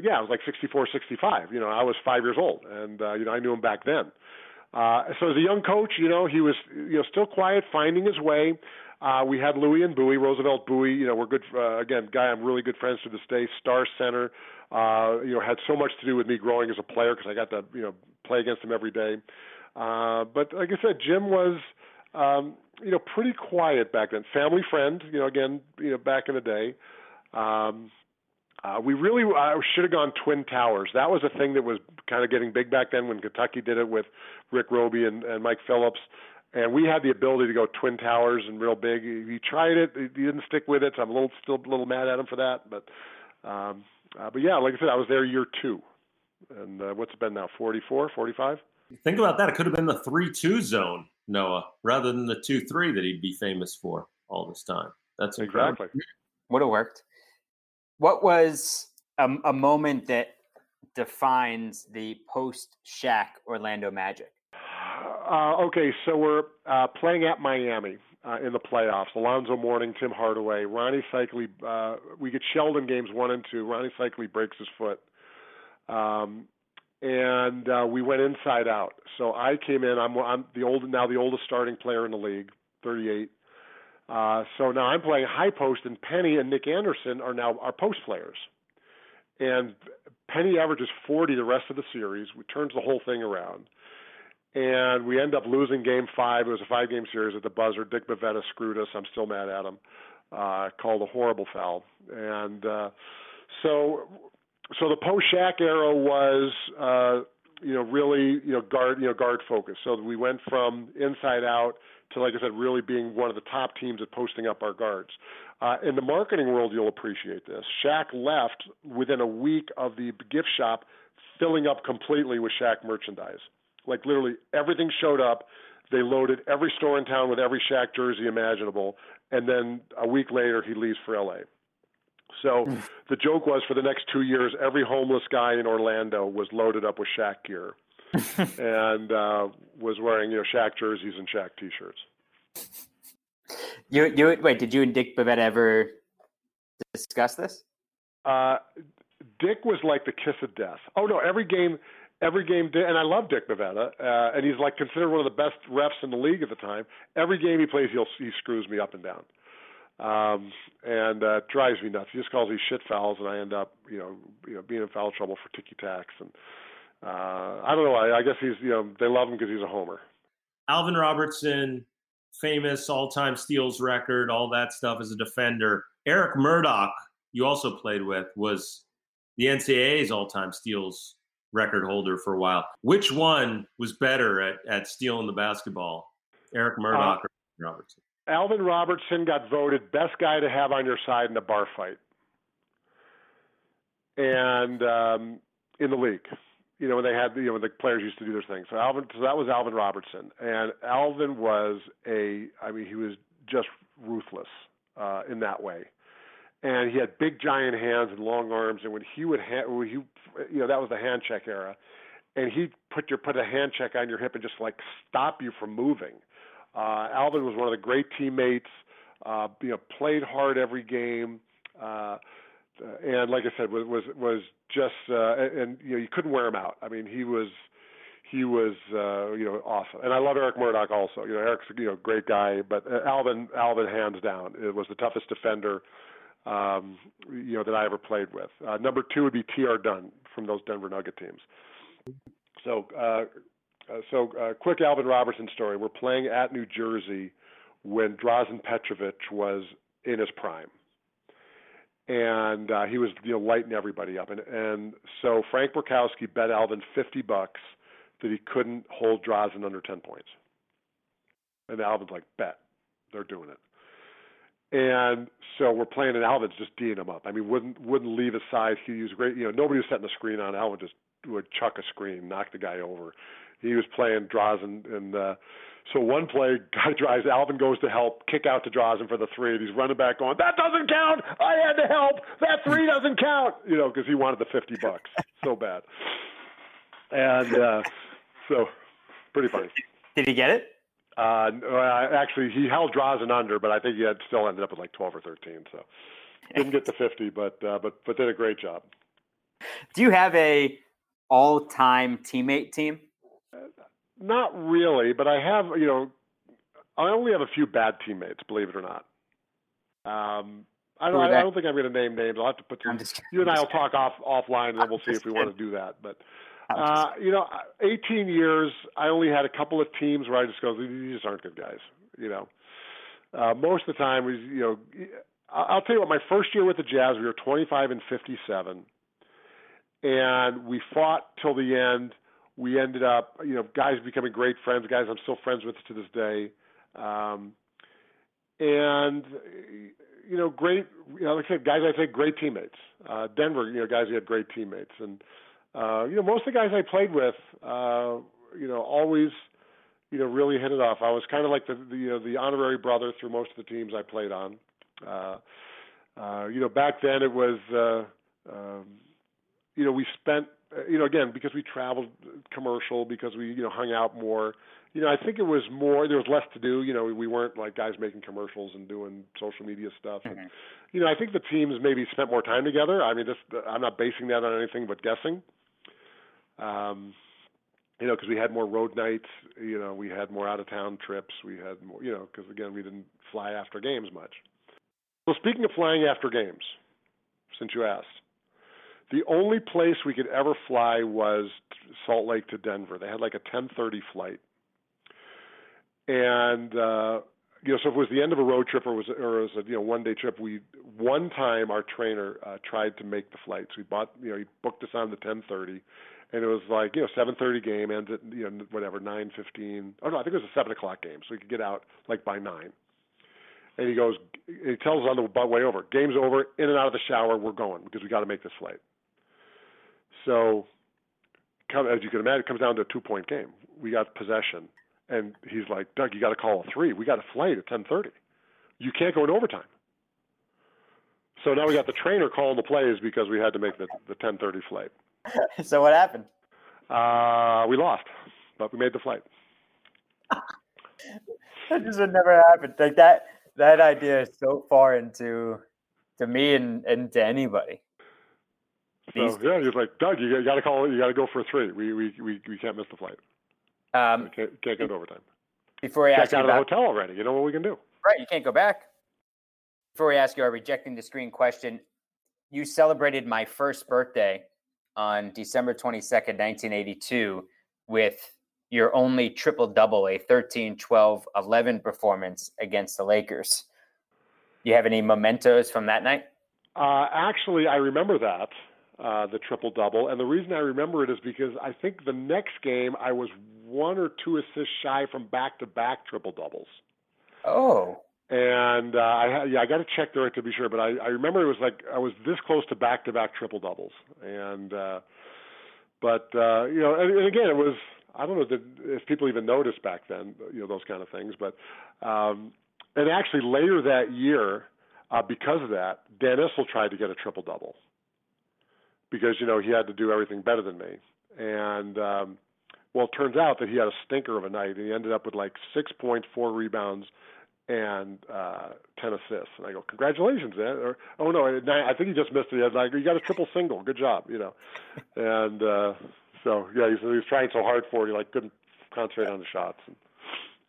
yeah, I was like 64, 65. You know, I was five years old, and uh, you know I knew him back then. Uh, so as a young coach, you know, he was you know still quiet, finding his way. Uh, we had Louis and Bouie, Roosevelt Bouie. You know, we're good. Uh, again, guy I'm really good friends to this day. Star center. Uh, you know, had so much to do with me growing as a player because I got to you know play against him every day. Uh, but like I said, Jim was um, you know, pretty quiet back then. Family friend, you know, again, you know, back in the day. Um, uh, we really uh, should have gone Twin Towers. That was a thing that was kind of getting big back then when Kentucky did it with Rick Robey and, and Mike Phillips. And we had the ability to go Twin Towers and real big. He tried it. He didn't stick with it. So I'm a little still a little mad at him for that. But um, uh, but yeah, like I said, I was there year two. And uh, what's it been now? 44, 45? Think about that. It could have been the 3 2 zone Noah rather than the two three that he'd be famous for all this time. That's incredible. exactly would have worked. What was a, a moment that defines the post Shaq Orlando Magic? Uh, okay, so we're uh, playing at Miami uh, in the playoffs. Alonzo Mourning, Tim Hardaway, Ronnie Seikaly. Uh, we get shelled in games one and two. Ronnie Seikaly breaks his foot. Um, and uh, we went inside out. So I came in. I'm, I'm the old now the oldest starting player in the league, 38. Uh, so now I'm playing high post, and Penny and Nick Anderson are now our post players. And Penny averages 40 the rest of the series. We turns the whole thing around, and we end up losing Game Five. It was a five-game series at the buzzer. Dick Bavetta screwed us. I'm still mad at him. Uh, called a horrible foul, and uh, so so the post Shaq era was uh, you know really you know guard you know guard focus. So we went from inside out to like I said, really being one of the top teams at posting up our guards. Uh, in the marketing world, you'll appreciate this. Shaq left within a week of the gift shop filling up completely with Shaq merchandise. Like literally everything showed up. They loaded every store in town with every Shaq jersey imaginable, and then a week later he leaves for LA. So hmm. the joke was for the next two years, every homeless guy in Orlando was loaded up with Shaq gear and uh, was wearing you know Shaq jerseys and Shaq T-shirts. You you wait? Did you and Dick Bavetta ever discuss this? Uh, Dick was like the kiss of death. Oh no, every game, every game, and I love Dick Bavetta, uh, and he's like considered one of the best refs in the league at the time. Every game he plays, he'll he screws me up and down, um, and uh, drives me nuts. He just calls these shit fouls, and I end up, you know, you know, being in foul trouble for ticky tacks, and uh, I don't know. I, I guess he's, you know, they love him because he's a homer. Alvin Robertson, famous all-time steals record, all that stuff as a defender. Eric Murdock, you also played with, was the NCAA's all-time steals record holder for a while. Which one was better at, at stealing the basketball, Eric Murdock uh, or Robertson? Alvin Robertson got voted best guy to have on your side in a bar fight, and um, in the league. You know when they had you know when the players used to do their thing. So Alvin, so that was Alvin Robertson, and Alvin was a. I mean, he was just ruthless uh, in that way and he had big giant hands and long arms and when he would ha- when he you know that was the hand check era and he put your put a hand check on your hip and just like stop you from moving uh alvin was one of the great teammates uh you know played hard every game uh and like i said was was was just uh and, you know you couldn't wear him out i mean he was he was uh you know awesome and i love eric murdock also you know eric's you know great guy but uh, alvin alvin hands down it was the toughest defender um, you know that I ever played with. Uh, number two would be T.R. Dunn from those Denver Nugget teams. So, uh, uh, so uh, quick Alvin Robertson story. We're playing at New Jersey when Drazen Petrovic was in his prime, and uh, he was you know lighting everybody up. And and so Frank Brickowski bet Alvin fifty bucks that he couldn't hold Drazen under ten points. And Alvin's like, bet, they're doing it. And so we're playing, and Alvin's just D'ing him up. I mean, wouldn't wouldn't leave his side. He was great. You know, nobody was setting the screen on. Alvin just would chuck a screen, knock the guy over. He was playing Drazen, and uh, so one play, guy drives. Alvin goes to help, kick out to Drazen for the three, and he's running back going, "That doesn't count. I had to help. That three doesn't count." You know, because he wanted the fifty bucks so bad. And uh, so, pretty funny. Did he get it? Uh, actually, he held Drazen under, but I think he had still ended up with like 12 or 13. So didn't get the 50, but uh, but but did a great job. Do you have a all-time teammate team? Not really, but I have. You know, I only have a few bad teammates, believe it or not. Um, I don't. I don't think I'm going to name names. I'll have to put some. you and I will talk off offline, and then we'll see if we want to do that. But uh, you know, 18 years, I only had a couple of teams where I just go, these just aren't good guys. You know, uh, most of the time was, you know, I'll tell you what. My first year with the Jazz, we were 25 and 57, and we fought till the end. We ended up, you know, guys becoming great friends. Guys I'm still friends with to this day, um, and you know, great. You know, like I said, guys I think great teammates. Uh, Denver, you know, guys who had great teammates, and uh, you know, most of the guys I played with, uh, you know, always, you know, really hit it off. I was kind of like the, the you know the honorary brother through most of the teams I played on. Uh, uh, you know, back then it was, uh, um, you know, we spent, uh, you know, again because we traveled commercial, because we you know hung out more. You know, I think it was more. There was less to do. You know, we weren't like guys making commercials and doing social media stuff. Mm-hmm. And, you know, I think the teams maybe spent more time together. I mean, this I'm not basing that on anything but guessing. Um, you know, because we had more road nights. You know, we had more out of town trips. We had more, you know, because again, we didn't fly after games much. So speaking of flying after games, since you asked, the only place we could ever fly was Salt Lake to Denver. They had like a 10:30 flight, and uh, you know, so if it was the end of a road trip or was or it was a you know one day trip, we one time our trainer uh, tried to make the flight. So We bought you know he booked us on the 10:30 and it was like you know seven thirty game ends at you know whatever nine fifteen. Oh no, I think it was a seven o'clock game, so we could get out like by nine. And he goes, he tells us on the way over, game's over, in and out of the shower, we're going because we got to make this flight. So, come, as you can imagine, it comes down to a two point game. We got possession, And he's like, Doug, you got to call a three. We got a flight at 10:30. You can't go in overtime. So now we got the trainer calling the plays because we had to make the the 10:30 flight. so what happened? Uh, we lost, but we made the flight. that just would never happen. Like that that idea is so far into to me and, and to anybody. So yeah, he's like Doug, you got to call. You got to go for a three. We we we we can't miss the flight. Um, can't, can't go to overtime. Before we ask out of the hotel already, you know what we can do. Right, you can't go back. Before we ask you our rejecting the screen question, you celebrated my first birthday on December 22nd, 1982, with your only triple double, a 13 12 11 performance against the Lakers. Do you have any mementos from that night? Uh, actually, I remember that, uh, the triple double. And the reason I remember it is because I think the next game I was one or two assists shy from back to back triple doubles. Oh. And uh, I yeah I got to check there to be sure, but I, I remember it was like I was this close to back to back triple doubles, and uh, but uh, you know and, and again it was I don't know if people even noticed back then, you know, those kind of things. But um, and actually later that year, uh, because of that, Dan Issel tried to get a triple double because you know he had to do everything better than me. And um, well, it turns out that he had a stinker of a night, and he ended up with like six points, four rebounds, and uh, ten assists. And I go, congratulations, man. Or oh no, I think he just missed it. He was like, you got a triple single. Good job, you know. And uh, so yeah, he was, he was trying so hard for it, he like couldn't concentrate on the shots and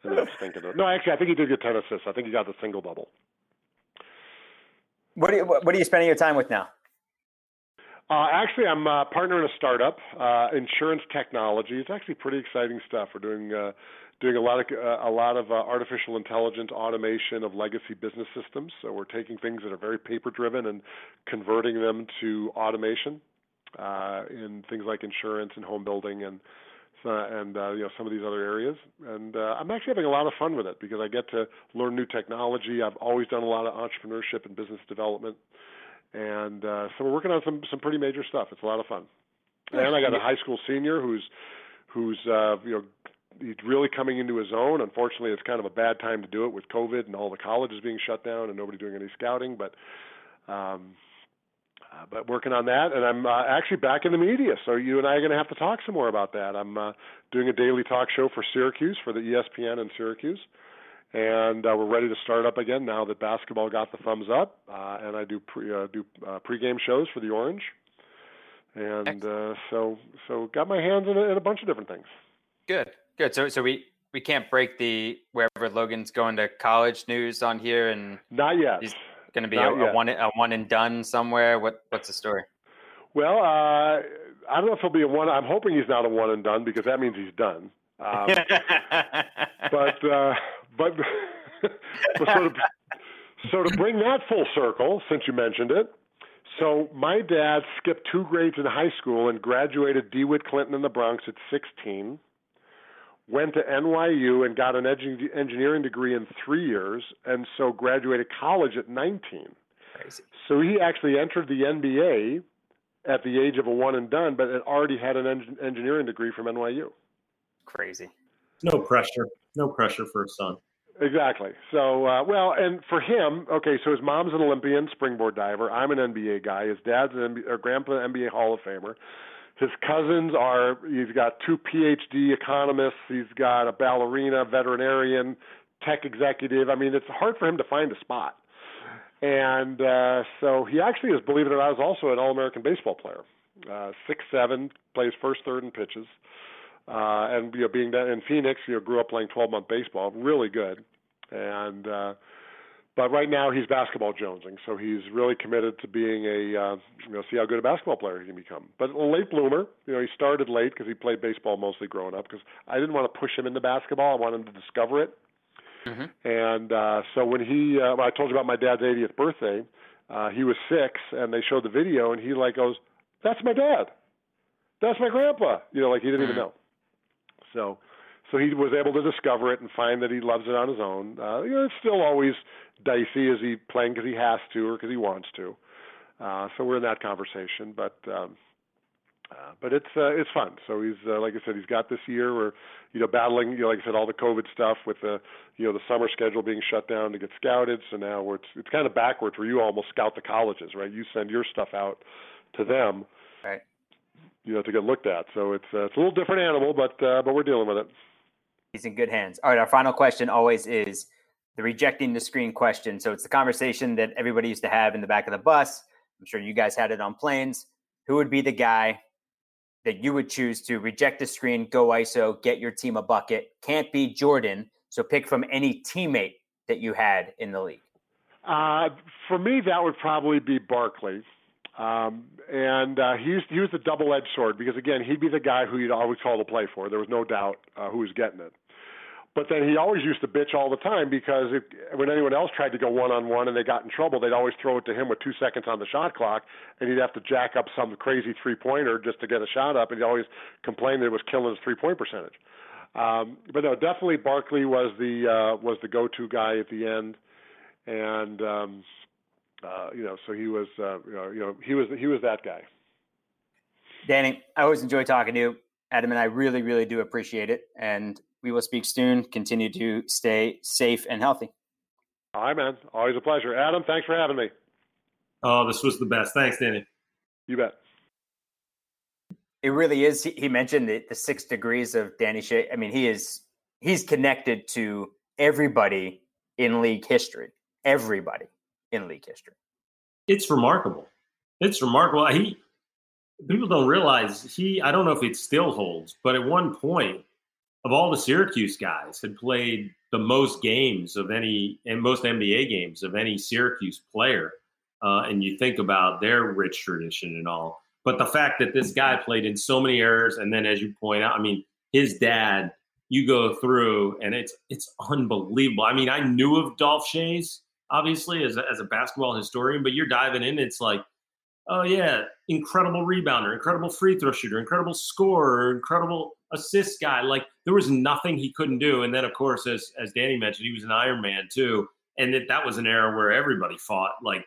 ended up stinking it. No, actually, I think he did get ten assists. I think he got the single double. What are you, what are you spending your time with now? Uh, actually, I'm a partner in a startup, uh, insurance technology. It's actually pretty exciting stuff. We're doing uh, doing a lot of uh, a lot of uh, artificial intelligence automation of legacy business systems. So we're taking things that are very paper driven and converting them to automation uh, in things like insurance and home building and uh, and uh, you know some of these other areas. And uh, I'm actually having a lot of fun with it because I get to learn new technology. I've always done a lot of entrepreneurship and business development, and uh, so we're working on some some pretty major stuff. It's a lot of fun. And I got a high school senior who's who's uh, you know he's really coming into his own. Unfortunately, it's kind of a bad time to do it with COVID and all the colleges being shut down and nobody doing any scouting. But um, uh, but working on that, and I'm uh, actually back in the media. So you and I are going to have to talk some more about that. I'm uh, doing a daily talk show for Syracuse for the ESPN in Syracuse, and uh, we're ready to start up again now that basketball got the thumbs up. Uh, and I do pre uh, do uh, pregame shows for the Orange, and uh, so so got my hands in a, in a bunch of different things. Good, good. So so we we can't break the wherever Logan's going to college news on here, and not yet He's going to be a, a, one a one and done somewhere? What what's the story? Well, uh, I don't know if he'll be a one. I'm hoping he's not a one and done because that means he's done. Um, but uh, but but sort of so to bring that full circle, since you mentioned it. So my dad skipped two grades in high school and graduated DeWitt Clinton in the Bronx at 16 went to NYU and got an engineering degree in three years, and so graduated college at 19. Crazy. So he actually entered the NBA at the age of a one and done, but had already had an en- engineering degree from NYU. Crazy. No pressure. No pressure for a son. Exactly. So, uh, well, and for him, okay, so his mom's an Olympian springboard diver. I'm an NBA guy. His dad's an NBA, or grandpa, NBA Hall of Famer. His cousins are, he's got two PhD economists, he's got a ballerina, veterinarian, tech executive. I mean, it's hard for him to find a spot. And uh, so he actually is, believe it or not, is also an All American baseball player. Uh, six seven, plays first, third, and pitches. Uh, and you know, being in Phoenix, you know, grew up playing 12 month baseball, really good. And uh, but right now he's basketball jonesing, so he's really committed to being a uh, you know see how good a basketball player he can become. But a late bloomer, you know, he started late because he played baseball mostly growing up. Because I didn't want to push him into basketball, I wanted him to discover it. Mm-hmm. And uh, so when he, uh, when I told you about my dad's 80th birthday, uh, he was six, and they showed the video, and he like goes, "That's my dad, that's my grandpa," you know, like he didn't mm-hmm. even know. So so he was able to discover it and find that he loves it on his own. Uh, you know, it's still always dicey. Is he playing because he has to or because he wants to? Uh, so we're in that conversation. But um, Uh, but it's uh, it's fun. So he's uh, like I said, he's got this year where you know battling you know like I said all the COVID stuff with the you know the summer schedule being shut down to get scouted. So now it's it's kind of backwards where you almost scout the colleges, right? You send your stuff out to them, right? You know to get looked at. So it's uh, it's a little different animal, but uh, but we're dealing with it. He's in good hands. All right, our final question always is the rejecting the screen question. So it's the conversation that everybody used to have in the back of the bus. I'm sure you guys had it on planes. Who would be the guy that you would choose to reject the screen, go ISO, get your team a bucket? Can't be Jordan. So pick from any teammate that you had in the league. Uh, for me, that would probably be Barkley. Um, and uh, he's he was the double-edged sword because again, he'd be the guy who you'd always call to play for. There was no doubt uh, who was getting it. But then he always used to bitch all the time because if, when anyone else tried to go one on one and they got in trouble, they'd always throw it to him with two seconds on the shot clock, and he'd have to jack up some crazy three pointer just to get a shot up, and he'd always complained that it was killing his three point percentage. Um, but no, definitely Barkley was the uh, was the go to guy at the end, and um, uh, you know, so he was uh, you know you know he was he was that guy. Danny, I always enjoy talking to you. Adam and I really, really do appreciate it. And we will speak soon. Continue to stay safe and healthy. All right, man. Always a pleasure. Adam, thanks for having me. Oh, this was the best. Thanks, Danny. You bet. It really is. He mentioned the, the six degrees of Danny Schayes. I mean, he is he's connected to everybody in league history. Everybody in league history. It's remarkable. It's remarkable. He people don't realize he. I don't know if it still holds, but at one point of all the Syracuse guys, had played the most games of any and most NBA games of any Syracuse player. Uh, and you think about their rich tradition and all. But the fact that this guy played in so many errors, and then as you point out, I mean, his dad, you go through, and it's it's unbelievable. I mean, I knew of Dolph Schayes obviously as a, as a basketball historian, but you're diving in, it's like, oh yeah, incredible rebounder, incredible free throw shooter, incredible scorer, incredible assist guy. Like there was nothing he couldn't do. And then of course, as as Danny mentioned, he was an Iron Man too. And that that was an era where everybody fought. Like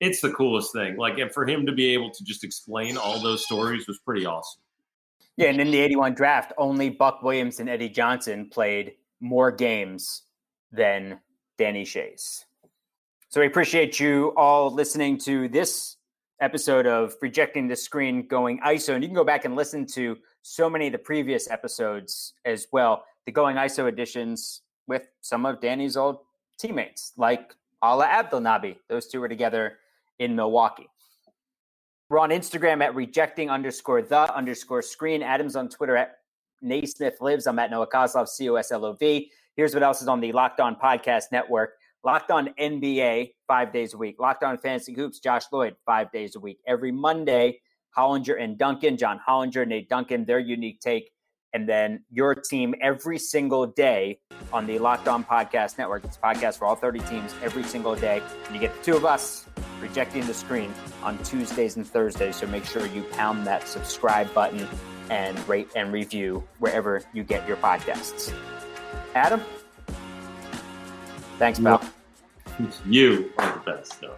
it's the coolest thing. Like and for him to be able to just explain all those stories was pretty awesome. Yeah, and in the 81 draft, only Buck Williams and Eddie Johnson played more games than Danny Schayes. So we appreciate you all listening to this episode of Rejecting the Screen Going ISO. And you can go back and listen to so many of the previous episodes as well. The Going ISO editions with some of Danny's old teammates, like Alaa Abdelnaby. Those two were together in Milwaukee. We're on Instagram at rejecting underscore the underscore screen. Adams on Twitter at Naismith lives. I'm at Noah Coslov, C O S L O V. Here's what else is on the Locked On Podcast Network. Locked On NBA five days a week. Locked On Fantasy Hoops, Josh Lloyd five days a week. Every Monday, Hollinger and Duncan, John Hollinger, Nate Duncan, their unique take. And then your team every single day on the Locked On Podcast Network. It's a podcast for all 30 teams every single day. And you get the two of us rejecting the screen on Tuesdays and Thursdays. So make sure you pound that subscribe button and rate and review wherever you get your podcasts. Adam? Thanks, pal. You are the best, though.